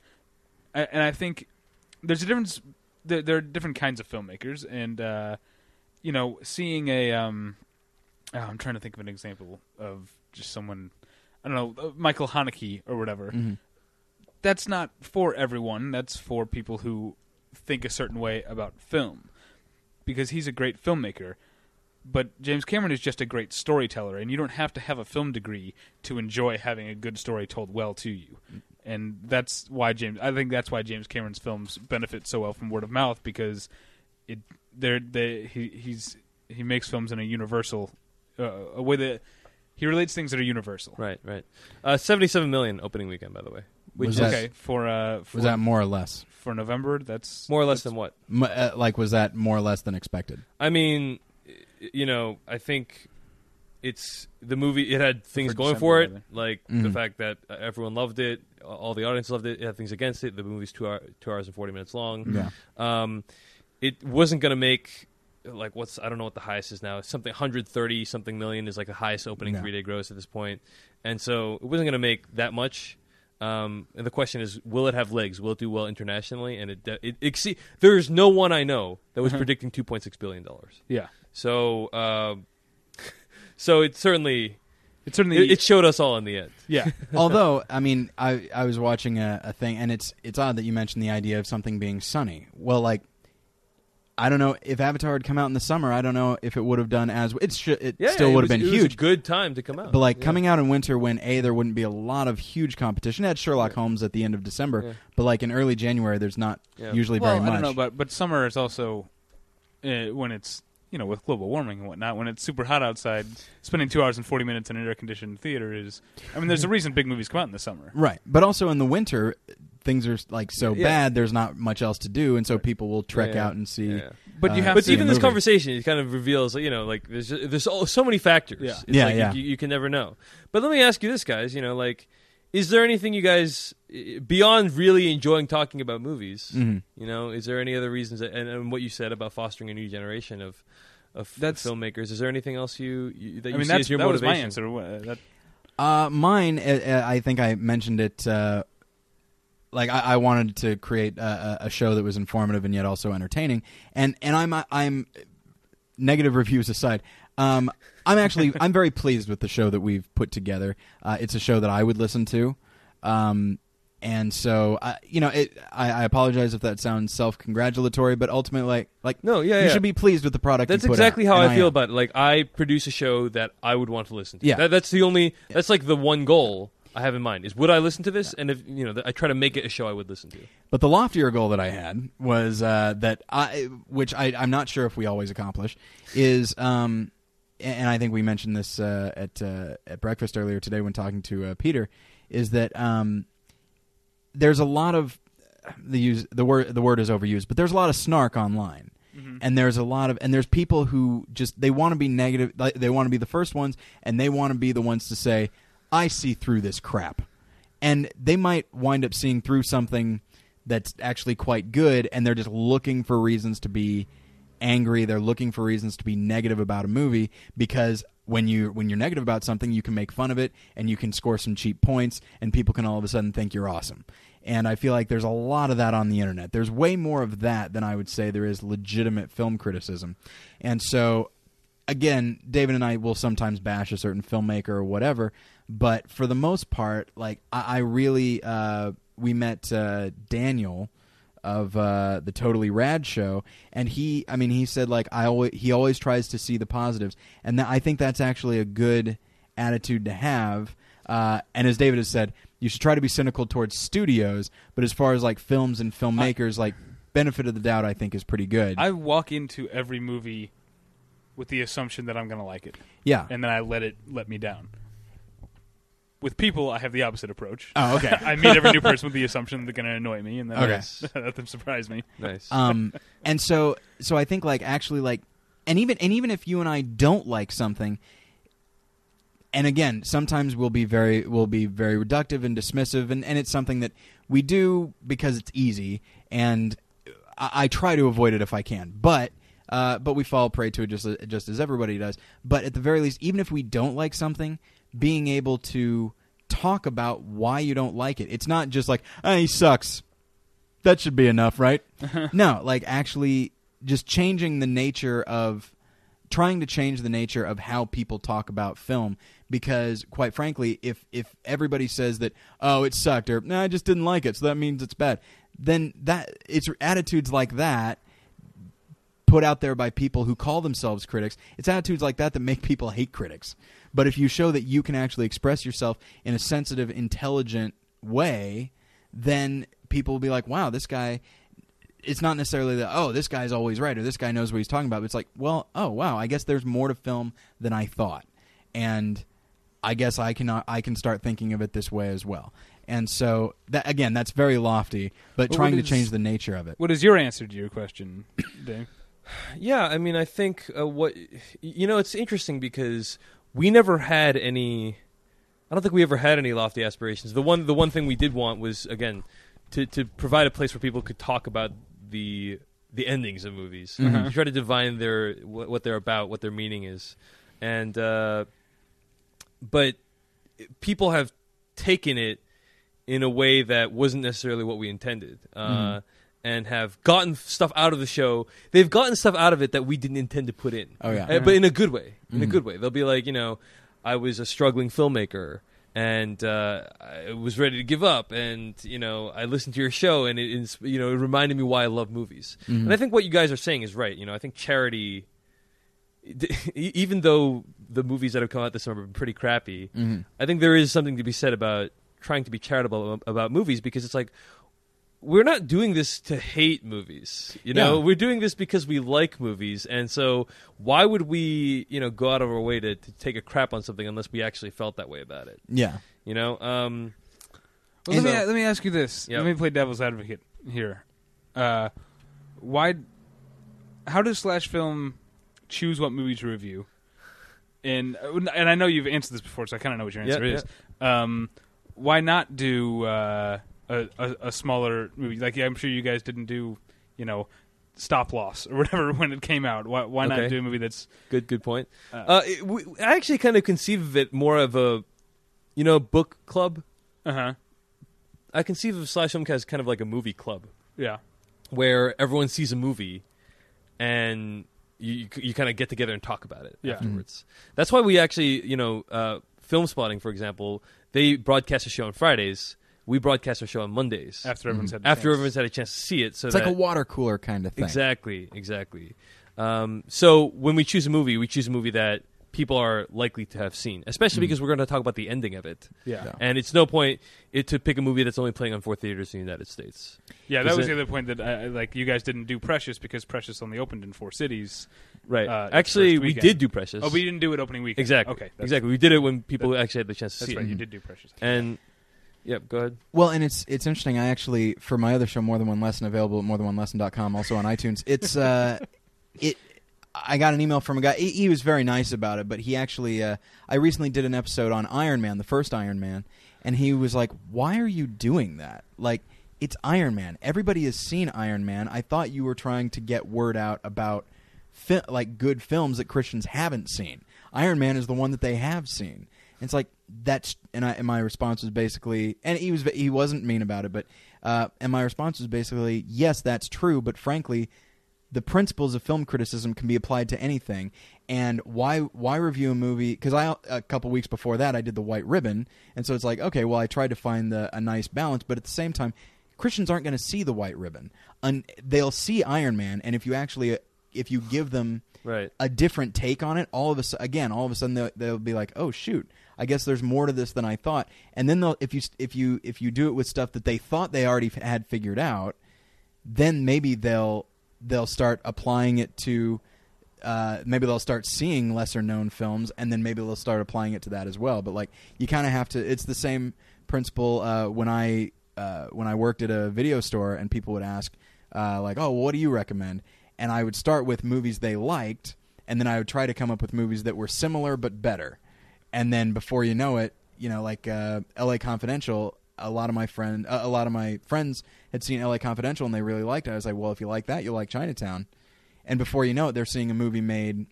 I- and I think there's a difference. There, there are different kinds of filmmakers, and uh, you know, seeing a um, oh, I'm trying to think of an example of just someone I don't know, uh, Michael Haneke or whatever. Mhm. That's not for everyone. That's for people who think a certain way about film, because he's a great filmmaker but James Cameron is just a great storyteller, and you don't have to have a film degree to enjoy having a good story told well to you. And that's why James. I think that's why James Cameron's films benefit so well from word of mouth because it they're they he he's he makes films in a universal uh, a way that he relates things that are universal. right, right. Uh, Seventy-seven million opening weekend, by the way, which Was is that- Okay, for uh for, Was that more or less? for November? That's more or less than what? M- uh, like, was that more or less than expected? I mean, y- you know, I think it's the movie. It had things For going December, for it, rather. like the Mhm. fact that uh, everyone loved it, all the audience loved it. It had things against it. The movie's two hour, two hours and forty minutes long. Yeah. Um, it wasn't going to make like what's I don't know what the highest is now. Something 130 something million is like the highest opening Yeah. three day gross at this point, and so it wasn't going to make that much. Um, and the question is, will it have legs? Will it do well internationally? And it, de- it, exceed. There's no one I know that was Uh-huh. predicting 2.6 billion dollars. yeah. So, uh, so it certainly It's certainly it, it showed us all in the end. yeah. [LAUGHS] Although, I mean, I I was watching a, a thing, and it's it's odd that you mentioned the idea of something being sunny. Well, like, I don't know if Avatar had come out in the summer. I don't know if it would have done as it. Sh- it Yeah, still would have been it was huge. a good time to come out. But like Yeah. coming out in winter when a there wouldn't be a lot of huge competition. It had Sherlock Holmes at the end of December, Yeah. but like in early January, there's not Yeah. usually well, very much. I don't know, but but summer is also uh, when it's you know with global warming and whatnot. When it's super hot outside, spending two hours and forty minutes in an air conditioned theater is. I mean, there's a reason big movies come out in the summer. right, but also in the winter, things are like so Yeah. bad. There's not much else to do, and so people will trek Yeah. out and see. Yeah. But you Uh, have But to. even this movie. conversation, it kind of reveals, you know, like there's there's all, so many factors. Yeah. It's Yeah, like yeah. You, you can never know. But let me ask you this, guys. You know, like, is there anything you guys beyond really enjoying talking about movies? Mhm. You know, is there any other reasons? That, and, and what you said about fostering a new generation of of That's- filmmakers. Is there anything else you, you that I you mean, see that's as your that was motivation? my answer. That, Uh, mine, uh, uh, I think I mentioned it. Uh, like I, I wanted to create a, a a show that was informative and yet also entertaining, and and I'm I'm negative reviews aside. Um, I'm actually I'm very pleased with the show that we've put together. Uh, it's a show that I would listen to, um, and so I, you know, it, I, I apologize if that sounds self congratulatory, but ultimately, like, like No, yeah, you yeah. should be pleased with the product. That's you put exactly out, how and I feel am. about it. Like I produce a show that I would want to listen to. Yeah. That, that's the only. That's like the one goal I have in mind is would I listen to this? And if you know, I try to make it a show I would listen to. But the loftier goal that I had was uh, that I, which I, I'm not sure if we always accomplish, is, um, and I think we mentioned this uh, at uh, at breakfast earlier today when talking to uh, Peter, is that um, there's a lot of the use the word the word is overused, but there's a lot of snark online. And there's a lot of and there's people who just they want to be negative. They want to be the first ones, and they want to be the ones to say, "I see through this crap." and they might wind up seeing through something that's actually quite good and they're just looking for reasons to be angry they're looking for reasons to be negative about a movie because when you when you're negative about something you can make fun of it and you can score some cheap points and people can all of a sudden think you're awesome. And i feel like there's a lot of that on the internet. There's way more of that than i would say there is legitimate film criticism. And so again, David and I will sometimes bash a certain filmmaker or whatever, but for the most part, like I, I really, uh, we met uh, Daniel of uh, the Totally Rad show, and he, I mean, he said like I always, he always tries to see the positives, and that, I think that's actually a good attitude to have. Uh, and as David has said, you should try to be cynical towards studios, but as far as like films and filmmakers, like benefit of the doubt, I think is pretty good. I walk into every movie with the assumption that I'm going to like it, yeah, and then I let it let me down. With people, I have the opposite approach. Oh, okay. [LAUGHS] I meet every new person with the assumption they're going to annoy me, and then Okay. let [LAUGHS] them surprise me. Nice. um, and so so I think like actually like, and even and even if you and I don't like something, and again, sometimes we'll be very we'll be very reductive and dismissive, and, and it's something that we do because it's easy, and I, I try to avoid it if I can, but. Uh, but we fall prey to it just just as everybody does. But at the very least, even if we don't like something, being able to talk about why you don't like it, it's not just like, "Ah, he sucks." That should be enough, right? [LAUGHS] no, like actually just changing the nature of trying to change the nature of how people talk about film because quite frankly if if everybody says that oh it sucked or no I just didn't like it so that means it's bad then that it's attitudes like that put out there by people who call themselves critics it's attitudes like that that make people hate critics. But if you show that you can actually express yourself in a sensitive intelligent way then people will be like wow this guy it's not necessarily that oh this guy's always right or this guy knows what he's talking about but it's like well oh wow i guess there's more to film than i thought. And i guess i can i can start thinking of it this way as well. And so that again that's very lofty but Well, trying what to change the nature of it. What is your answer to your question, Dave? Yeah, I mean, I think uh, what you know, it's interesting because we never had any. I don't think we ever had any lofty aspirations. The one, the one thing we did want was again to to provide a place where people could talk about the the endings of movies. Mhm. You try to divine their what, what they're about, what their meaning is, and uh, but people have taken it in a way that wasn't necessarily what we intended. Uh, Mhm. And have gotten stuff out of the show. They've gotten stuff out of it that we didn't intend to put in. oh yeah Uh, but in a good way. In a Mhm. good way. They'll be like, you know, I was a struggling filmmaker and uh, I was ready to give up, and you know, I listened to your show, and it, ins- you know, it reminded me why I love movies. Mhm. And I think what you guys are saying is right. You know, I think charity, even though the movies that have come out this summer have been pretty crappy, Mhm. I think there is something to be said about trying to be charitable about movies because it's like we're not doing this to hate movies. You know, Yeah. we're doing this because we like movies, and so why would we, you know, go out of our way to, to take a crap on something unless we actually felt that way about it? yeah You know, um, Well, let me let me ask you this. Yep. Let me play devil's advocate here. Uh, why? How does Slash Film choose what movie to review? And and I know you've answered this before, so I kind of know what your Yeah, answer is. Um, why not do uh, a, a a smaller movie? Like I'm sure you guys didn't do, you know, Stop Loss or [LAUGHS] whatever when it came out. Why why not do a movie that's good, good point. uh, Uh, it, we, I actually kind of conceive of it more of a, you know, book club. uh huh I conceive of Slash Filmcast as kind of like a movie club. yeah where everyone sees a movie and you you, you kind of get together and talk about it Yeah. afterwards. That's why we actually, you know, uh, film spotting, for example, they broadcast a show on Fridays. We broadcast our show on Mondays after everyone's had a after chance. everyone's had a chance to see it. So it's like that, a water cooler kind of thing exactly, exactly. Um, so when we choose a movie, we choose a movie that people are likely to have seen, especially Mm. because we're going to talk about the ending of it. yeah. Yeah. And it's no point it, to pick a movie that's only playing on four theaters in the United States. Yeah, Does that was it- the other point that I, like you guys didn't do Precious because Precious only opened in four cities. Right. Uh, its actually, first we weekend. did do Precious. Oh, but you didn't do it opening weekend. Exactly. Okay. That's, exactly. We did it when people actually had the chance to That's see right. it. You did do Precious. And yep, go ahead. Well, and it's it's interesting. I actually for my other show, More Than One Lesson, available at morethanonelesson.com, also on iTunes. It's uh, [LAUGHS] it. I got an email from a guy. He, he was very nice about it, but he actually. Uh, I recently did an episode on Iron Man, the first Iron Man, and he was like, "Why are you doing that? Like, it's Iron Man. Everybody has seen Iron Man. I thought you were trying to get word out about." Fi- like good films that Christians haven't seen. Iron Man is the one that they have seen. It's like that's and, I, and my response was basically, and he was he wasn't mean about it, but uh, and my response was basically, yes, that's true, but frankly, the principles of film criticism can be applied to anything. And why why review a movie? Because I a couple weeks before that I did the White Ribbon, and so it's like okay, well I tried to find the, a nice balance, but at the same time, Christians aren't going to see the White Ribbon. and they'll see Iron Man, and if you actually if you give them Right. a different take on it, all of a again, all of a sudden they'll, they'll be like, "Oh shoot, I guess there's more to this than I thought." And then they'll if you if you if you do it with stuff that they thought they already had figured out, then maybe they'll they'll start applying it to uh, maybe they'll start seeing lesser known films, and then maybe they'll start applying it to that as well. But like, you kind of have to. It's the same principle uh, when I uh, when I worked at a video store, and people would ask uh, like, "Oh, what do you recommend?" And I would start with movies they liked, and then I would try to come up with movies that were similar but better. And then before you know it, you know, like uh, L.A. Confidential. A lot of my friend, uh, a lot of my friends had seen L.A. Confidential and they really liked it. I was like, well, if you like that, you'll like Chinatown. And before you know it, they're seeing a movie made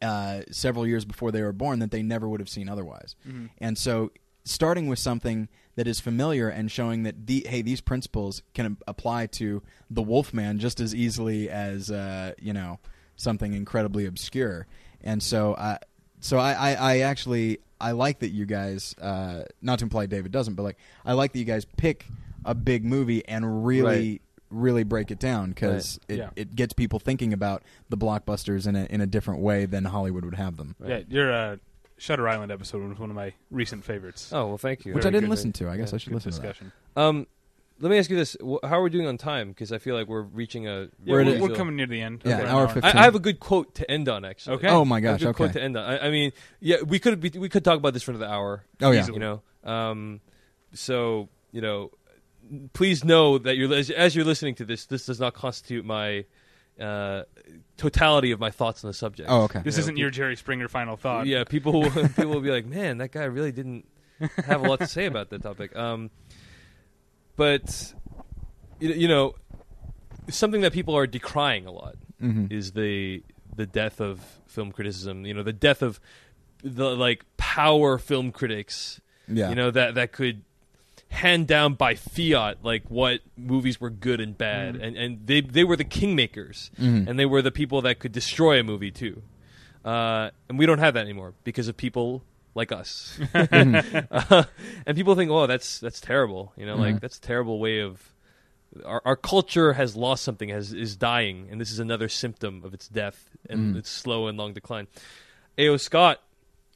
uh, several years before they were born that they never would have seen otherwise. Mhm. And so, starting with something that is familiar and showing that the hey, these principles can apply to the Wolfman just as easily as uh, you know something incredibly obscure. And so, I so I, I, I actually I like that you guys uh, not to imply David doesn't, but like I like that you guys pick a big movie and really Right. really break it down because Right. it, Yeah. it gets people thinking about the blockbusters in a in a different way than Hollywood would have them. Yeah, your uh, Shutter Island episode was one of my recent favorites. Oh well, thank you. Which Very I didn't good. listen to. I guess Yeah, I should Good listen to that. discussion. Um, let me ask you this: Wh- How are we doing on time? Because I feel like we're reaching a. Yeah, We're at we're, a- we're coming near the end. Yeah, We're an hour an 15. I, I have a good quote to end on. Actually, Okay. Oh my I have a gosh! good quote Okay. to end on. I, I mean, yeah, we could be, we could talk about this for another hour. Oh yeah. Easily. You know, um, so you know, please know that you're as, as you're listening to this, this does not constitute my uh, totality of my thoughts on the subject. Oh okay. This Yeah, isn't your Jerry Springer final thought. Yeah, people will, [LAUGHS] people will be like, "Man, that guy really didn't have a lot to say about that topic." Um, but you you know, something that people are decrying a lot Mhm. is the the death of film criticism. You know, the death of the like power film critics. Yeah. You know that that could hand down by fiat like what movies were good and bad, and and they they were the kingmakers, Mhm. and they were the people that could destroy a movie too. Uh, and we don't have that anymore because of people like us. Uh, [LAUGHS] [LAUGHS] and people think, "Oh, that's that's terrible." You know, like Mhm. that's a terrible way of our, our culture has lost something, has is dying, and this is another symptom of its death and Mm. its slow and long decline. A.O. Scott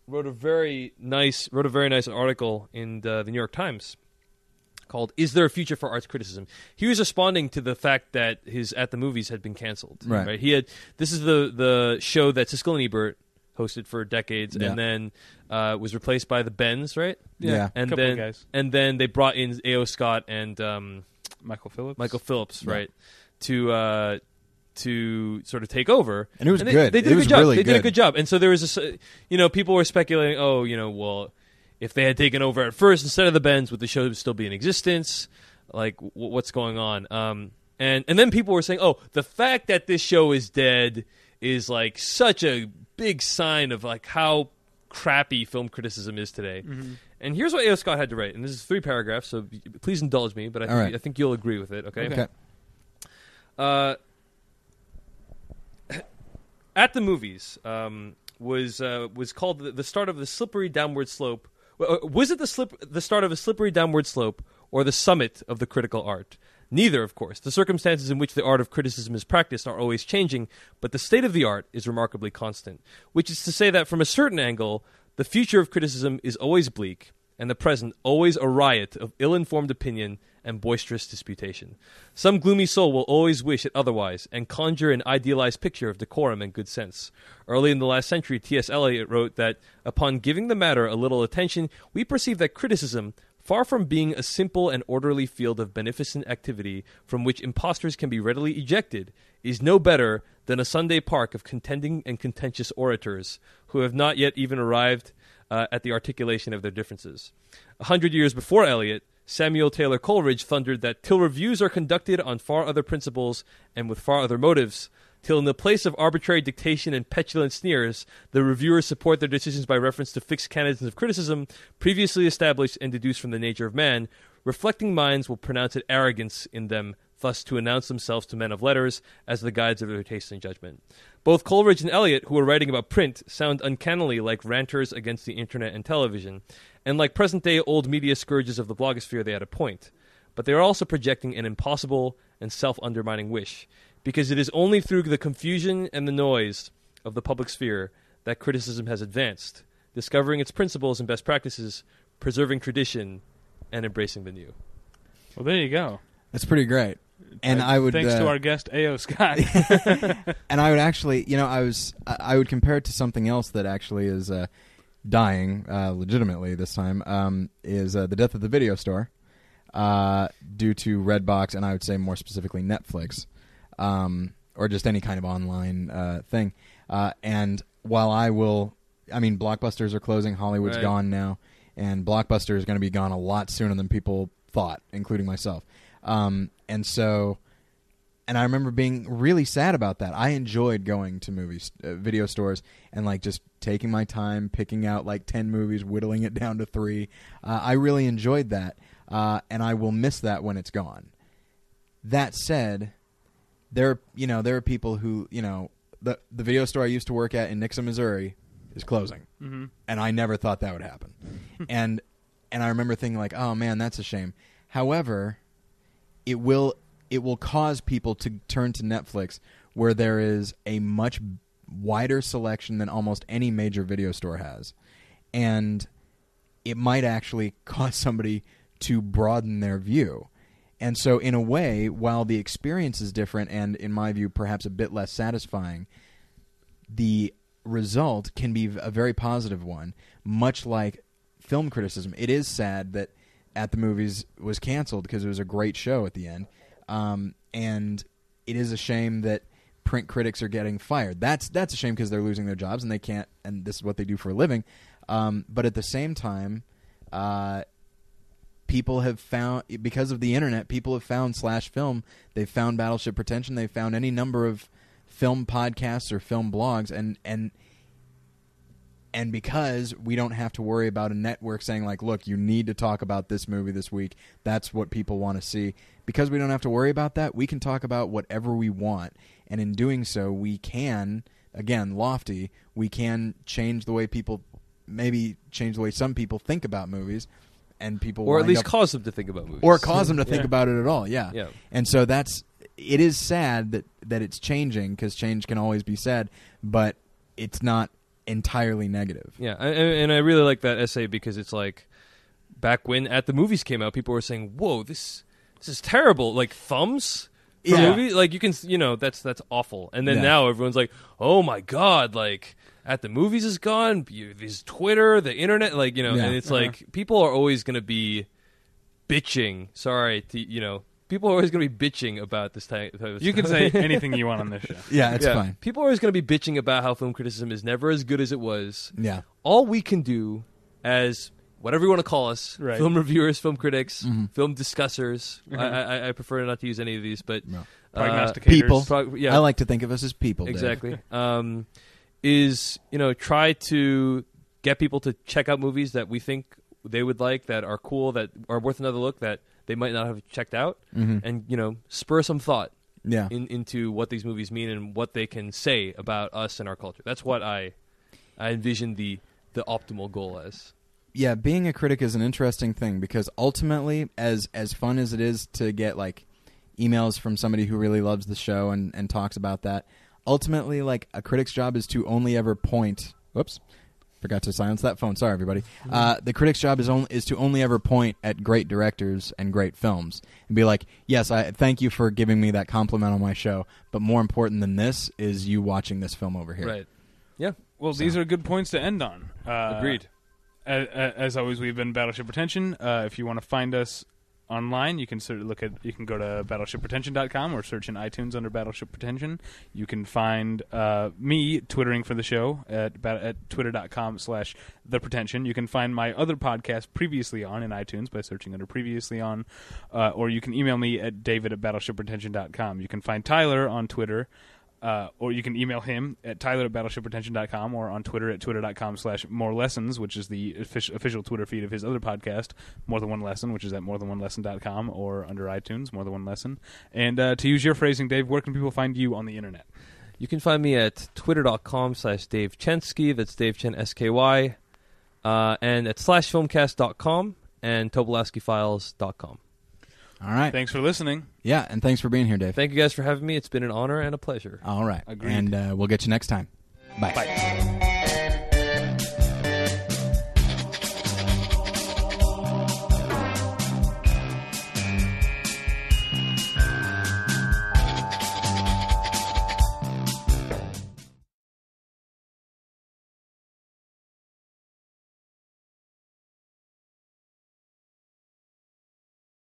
wrote a very nice wrote a very nice article in the, the New York Times called "Is There a Future for Arts Criticism?" He was responding to the fact that his At the Movies had been canceled. Right. Right. He had this is the the show that Siskel and Ebert hosted for decades, Yeah. and then uh, was replaced by the Bens, right? Yeah. And Couple of then guys. and then they brought in A.O. Scott and um, Michael Phillips. Michael Phillips, Yeah. right, to uh, to sort of take over. And it was they, good. They did It a was good job. really they did a good. good job. And so there was this, uh, you know, people were speculating, oh, you know, well, if they had taken over at first instead of the Bens, would the show still be in existence? Like, w- what's going on? Um, and and then people were saying, oh, the fact that this show is dead is like such a big sign of like how crappy film criticism is today. Mhm. And here's what A.O. Scott had to write, and this is three paragraphs, so please indulge me, but I All think, right. I think you'll agree with it. Okay. Okay. Uh, at the movies um, was uh, was called the, the start of the slippery downward slope. uh, Was it the slip the start of a slippery downward slope or the summit of the critical art? Neither, of course. The circumstances in which the art of criticism is practiced are always changing, but the state of the art is remarkably constant. Which is to say that from a certain angle, the future of criticism is always bleak, and the present always a riot of ill informed opinion and boisterous disputation. Some gloomy soul will always wish it otherwise and conjure an idealized picture of decorum and good sense. Early in the last century, T.S. Eliot wrote that upon giving the matter a little attention, we perceive that criticism, far from being a simple and orderly field of beneficent activity from which impostors can be readily ejected, is no better than a Sunday park of contending and contentious orators who have not yet even arrived uh, at the articulation of their differences. A hundred years before Eliot, Samuel Taylor Coleridge thundered that till reviews are conducted on far other principles and with far other motives, till in the place of arbitrary dictation and petulant sneers, the reviewers support their decisions by reference to fixed canons of criticism previously established and deduced from the nature of man, reflecting minds will pronounce it arrogance in them thus to announce themselves to men of letters as the guides of their taste and judgment. Both Coleridge and Eliot, who are writing about print, sound uncannily like ranters against the internet and television, and like present day old media scourges of the blogosphere, they had a point. But they are also projecting an impossible and self undermining wish, because it is only through the confusion and the noise of the public sphere that criticism has advanced, discovering its principles and best practices, preserving tradition, and embracing the new. Well, there you go. That's pretty great. and Uh, I would thanks uh, to our guest A.O. Scott. [LAUGHS] [LAUGHS] and I would actually, you know, I was, I I would compare it to something else that actually is uh, dying uh, legitimately this time. Um, is uh, the death of the video store uh, due to Redbox, and I would say more specifically Netflix, um, or just any kind of online uh, thing. Uh, and while I will, I mean, blockbusters are closing, Hollywood's Right. gone now, and Blockbuster is going to be gone a lot sooner than people thought, including myself. Um, and so and I remember being really sad about that. I enjoyed going to movies, uh, video stores, and like just taking my time, picking out like ten movies, whittling it down to three. Uh, I really enjoyed that, uh, and I will miss that when it's gone. That said, there, you know, there are people who, you know, the the video store I used to work at in Nixa, Missouri, is closing hmm and I never thought that would happen. [LAUGHS] and and I remember thinking like, oh man, that's a shame. However, it will it will cause people to turn to Netflix where there is a much wider selection than almost any major video store has. And it might actually [LAUGHS] cause somebody to broaden their view. And so in a way, while the experience is different and in my view perhaps a bit less satisfying, the result can be a very positive one, much like film criticism. It is sad that At the Movies was canceled because it was a great show at the end. Um, and it is a shame that print critics are getting fired. That's that's a shame because they're losing their jobs and they can't and this is what they do for a living. Um, but at the same time, uh, people have found because of the internet people have found slash film. They've found battleship pretension. They've found any number of film podcasts or film blogs. And and and because we don't have to worry about a network saying like look you need to talk about this movie this week. That's what people want to see. Because we don't have to worry about that we can talk about whatever we want. And in doing so we can again lofty we can change the way people maybe change the way some people think about movies and people or at least up- cause them to think about movies. or cause them to [LAUGHS] think Yeah. about it at all. Yeah. Yeah. And so that's it is sad that that it's changing because change can always be sad, but it's not entirely negative. Yeah, I- I- and I really like that essay because it's like back when at the movies came out, people were saying, "Whoa, this this is terrible!" Like thumbs for Yeah. movie, like you can, s- you know, that's that's awful. And then Yeah. now everyone's like, "Oh my god!" Like at the movies is gone. These Twitter, the internet, like you know, Yeah. and it's Uh-huh. like people are always going to be bitching. Sorry, to, you know, people are always going to be bitching about this type. type of You can say [LAUGHS] anything you want on this show. Yeah, it's Yeah. fine. People are always going to be bitching about how film criticism is never as good as it was Yeah. all we can do as whatever you want to call us Right. film reviewers film critics Mhm. film discussers Mhm. I, I, I prefer not to use any of these but No. uh, Prognosticators. People. prog- yeah I like to think of us as people. Exactly um, is you know try to get people to check out movies that we think they would like that are cool that are worth another look that they might not have checked out Mhm. and you know spur some thought yeah. in, into what these movies mean and what they can say about us and our culture that's what i i envision the the optimal goal as yeah, being a critic is an interesting thing because ultimately, as as fun as it is to get like emails from somebody who really loves the show and and talks about that, ultimately, like a critic's job is to only ever point. Whoops. Forgot to silence that phone. Sorry, everybody. Uh, the critic's job is only is to only ever point at great directors and great films and be like, "Yes, I thank you for giving me that compliment on my show." But more important than this is you watching this film over here. right Yeah. Well, these are good points to end on. Uh, agreed As, as always, we've been Battleship Pretension. Uh, if you want to find us online, you can sort of look at you can go to battleshippretension.com or search in iTunes under Battleship Pretension. You can find uh, me twittering for the show at at twitter.com slash the pretension. You can find my other podcast previously on in iTunes by searching under previously on, uh, or you can email me at david at battleshippretension.com. You can find Tyler on Twitter uh, or you can email him at tyler at battleshippretension.com or on Twitter at twitter.com slash more lessons, which is the official, Twitter feed of his other podcast, More Than One Lesson, which is at more than one lesson.com or under iTunes, More Than One Lesson. And uh, to use your phrasing, Dave, where can people find you on the internet? You can find me at twitter.com slash Dave Chensky. That's Dave Chen S-K-Y. Uh, and at slashfilmcast.com and tobolowskyfiles.com. All right. Thanks for listening. Yeah, and thanks for being here, Dave. Thank you guys for having me. It's been an honor and a pleasure. All right. Agreed. And uh, we'll get you next time. Bye. Bye.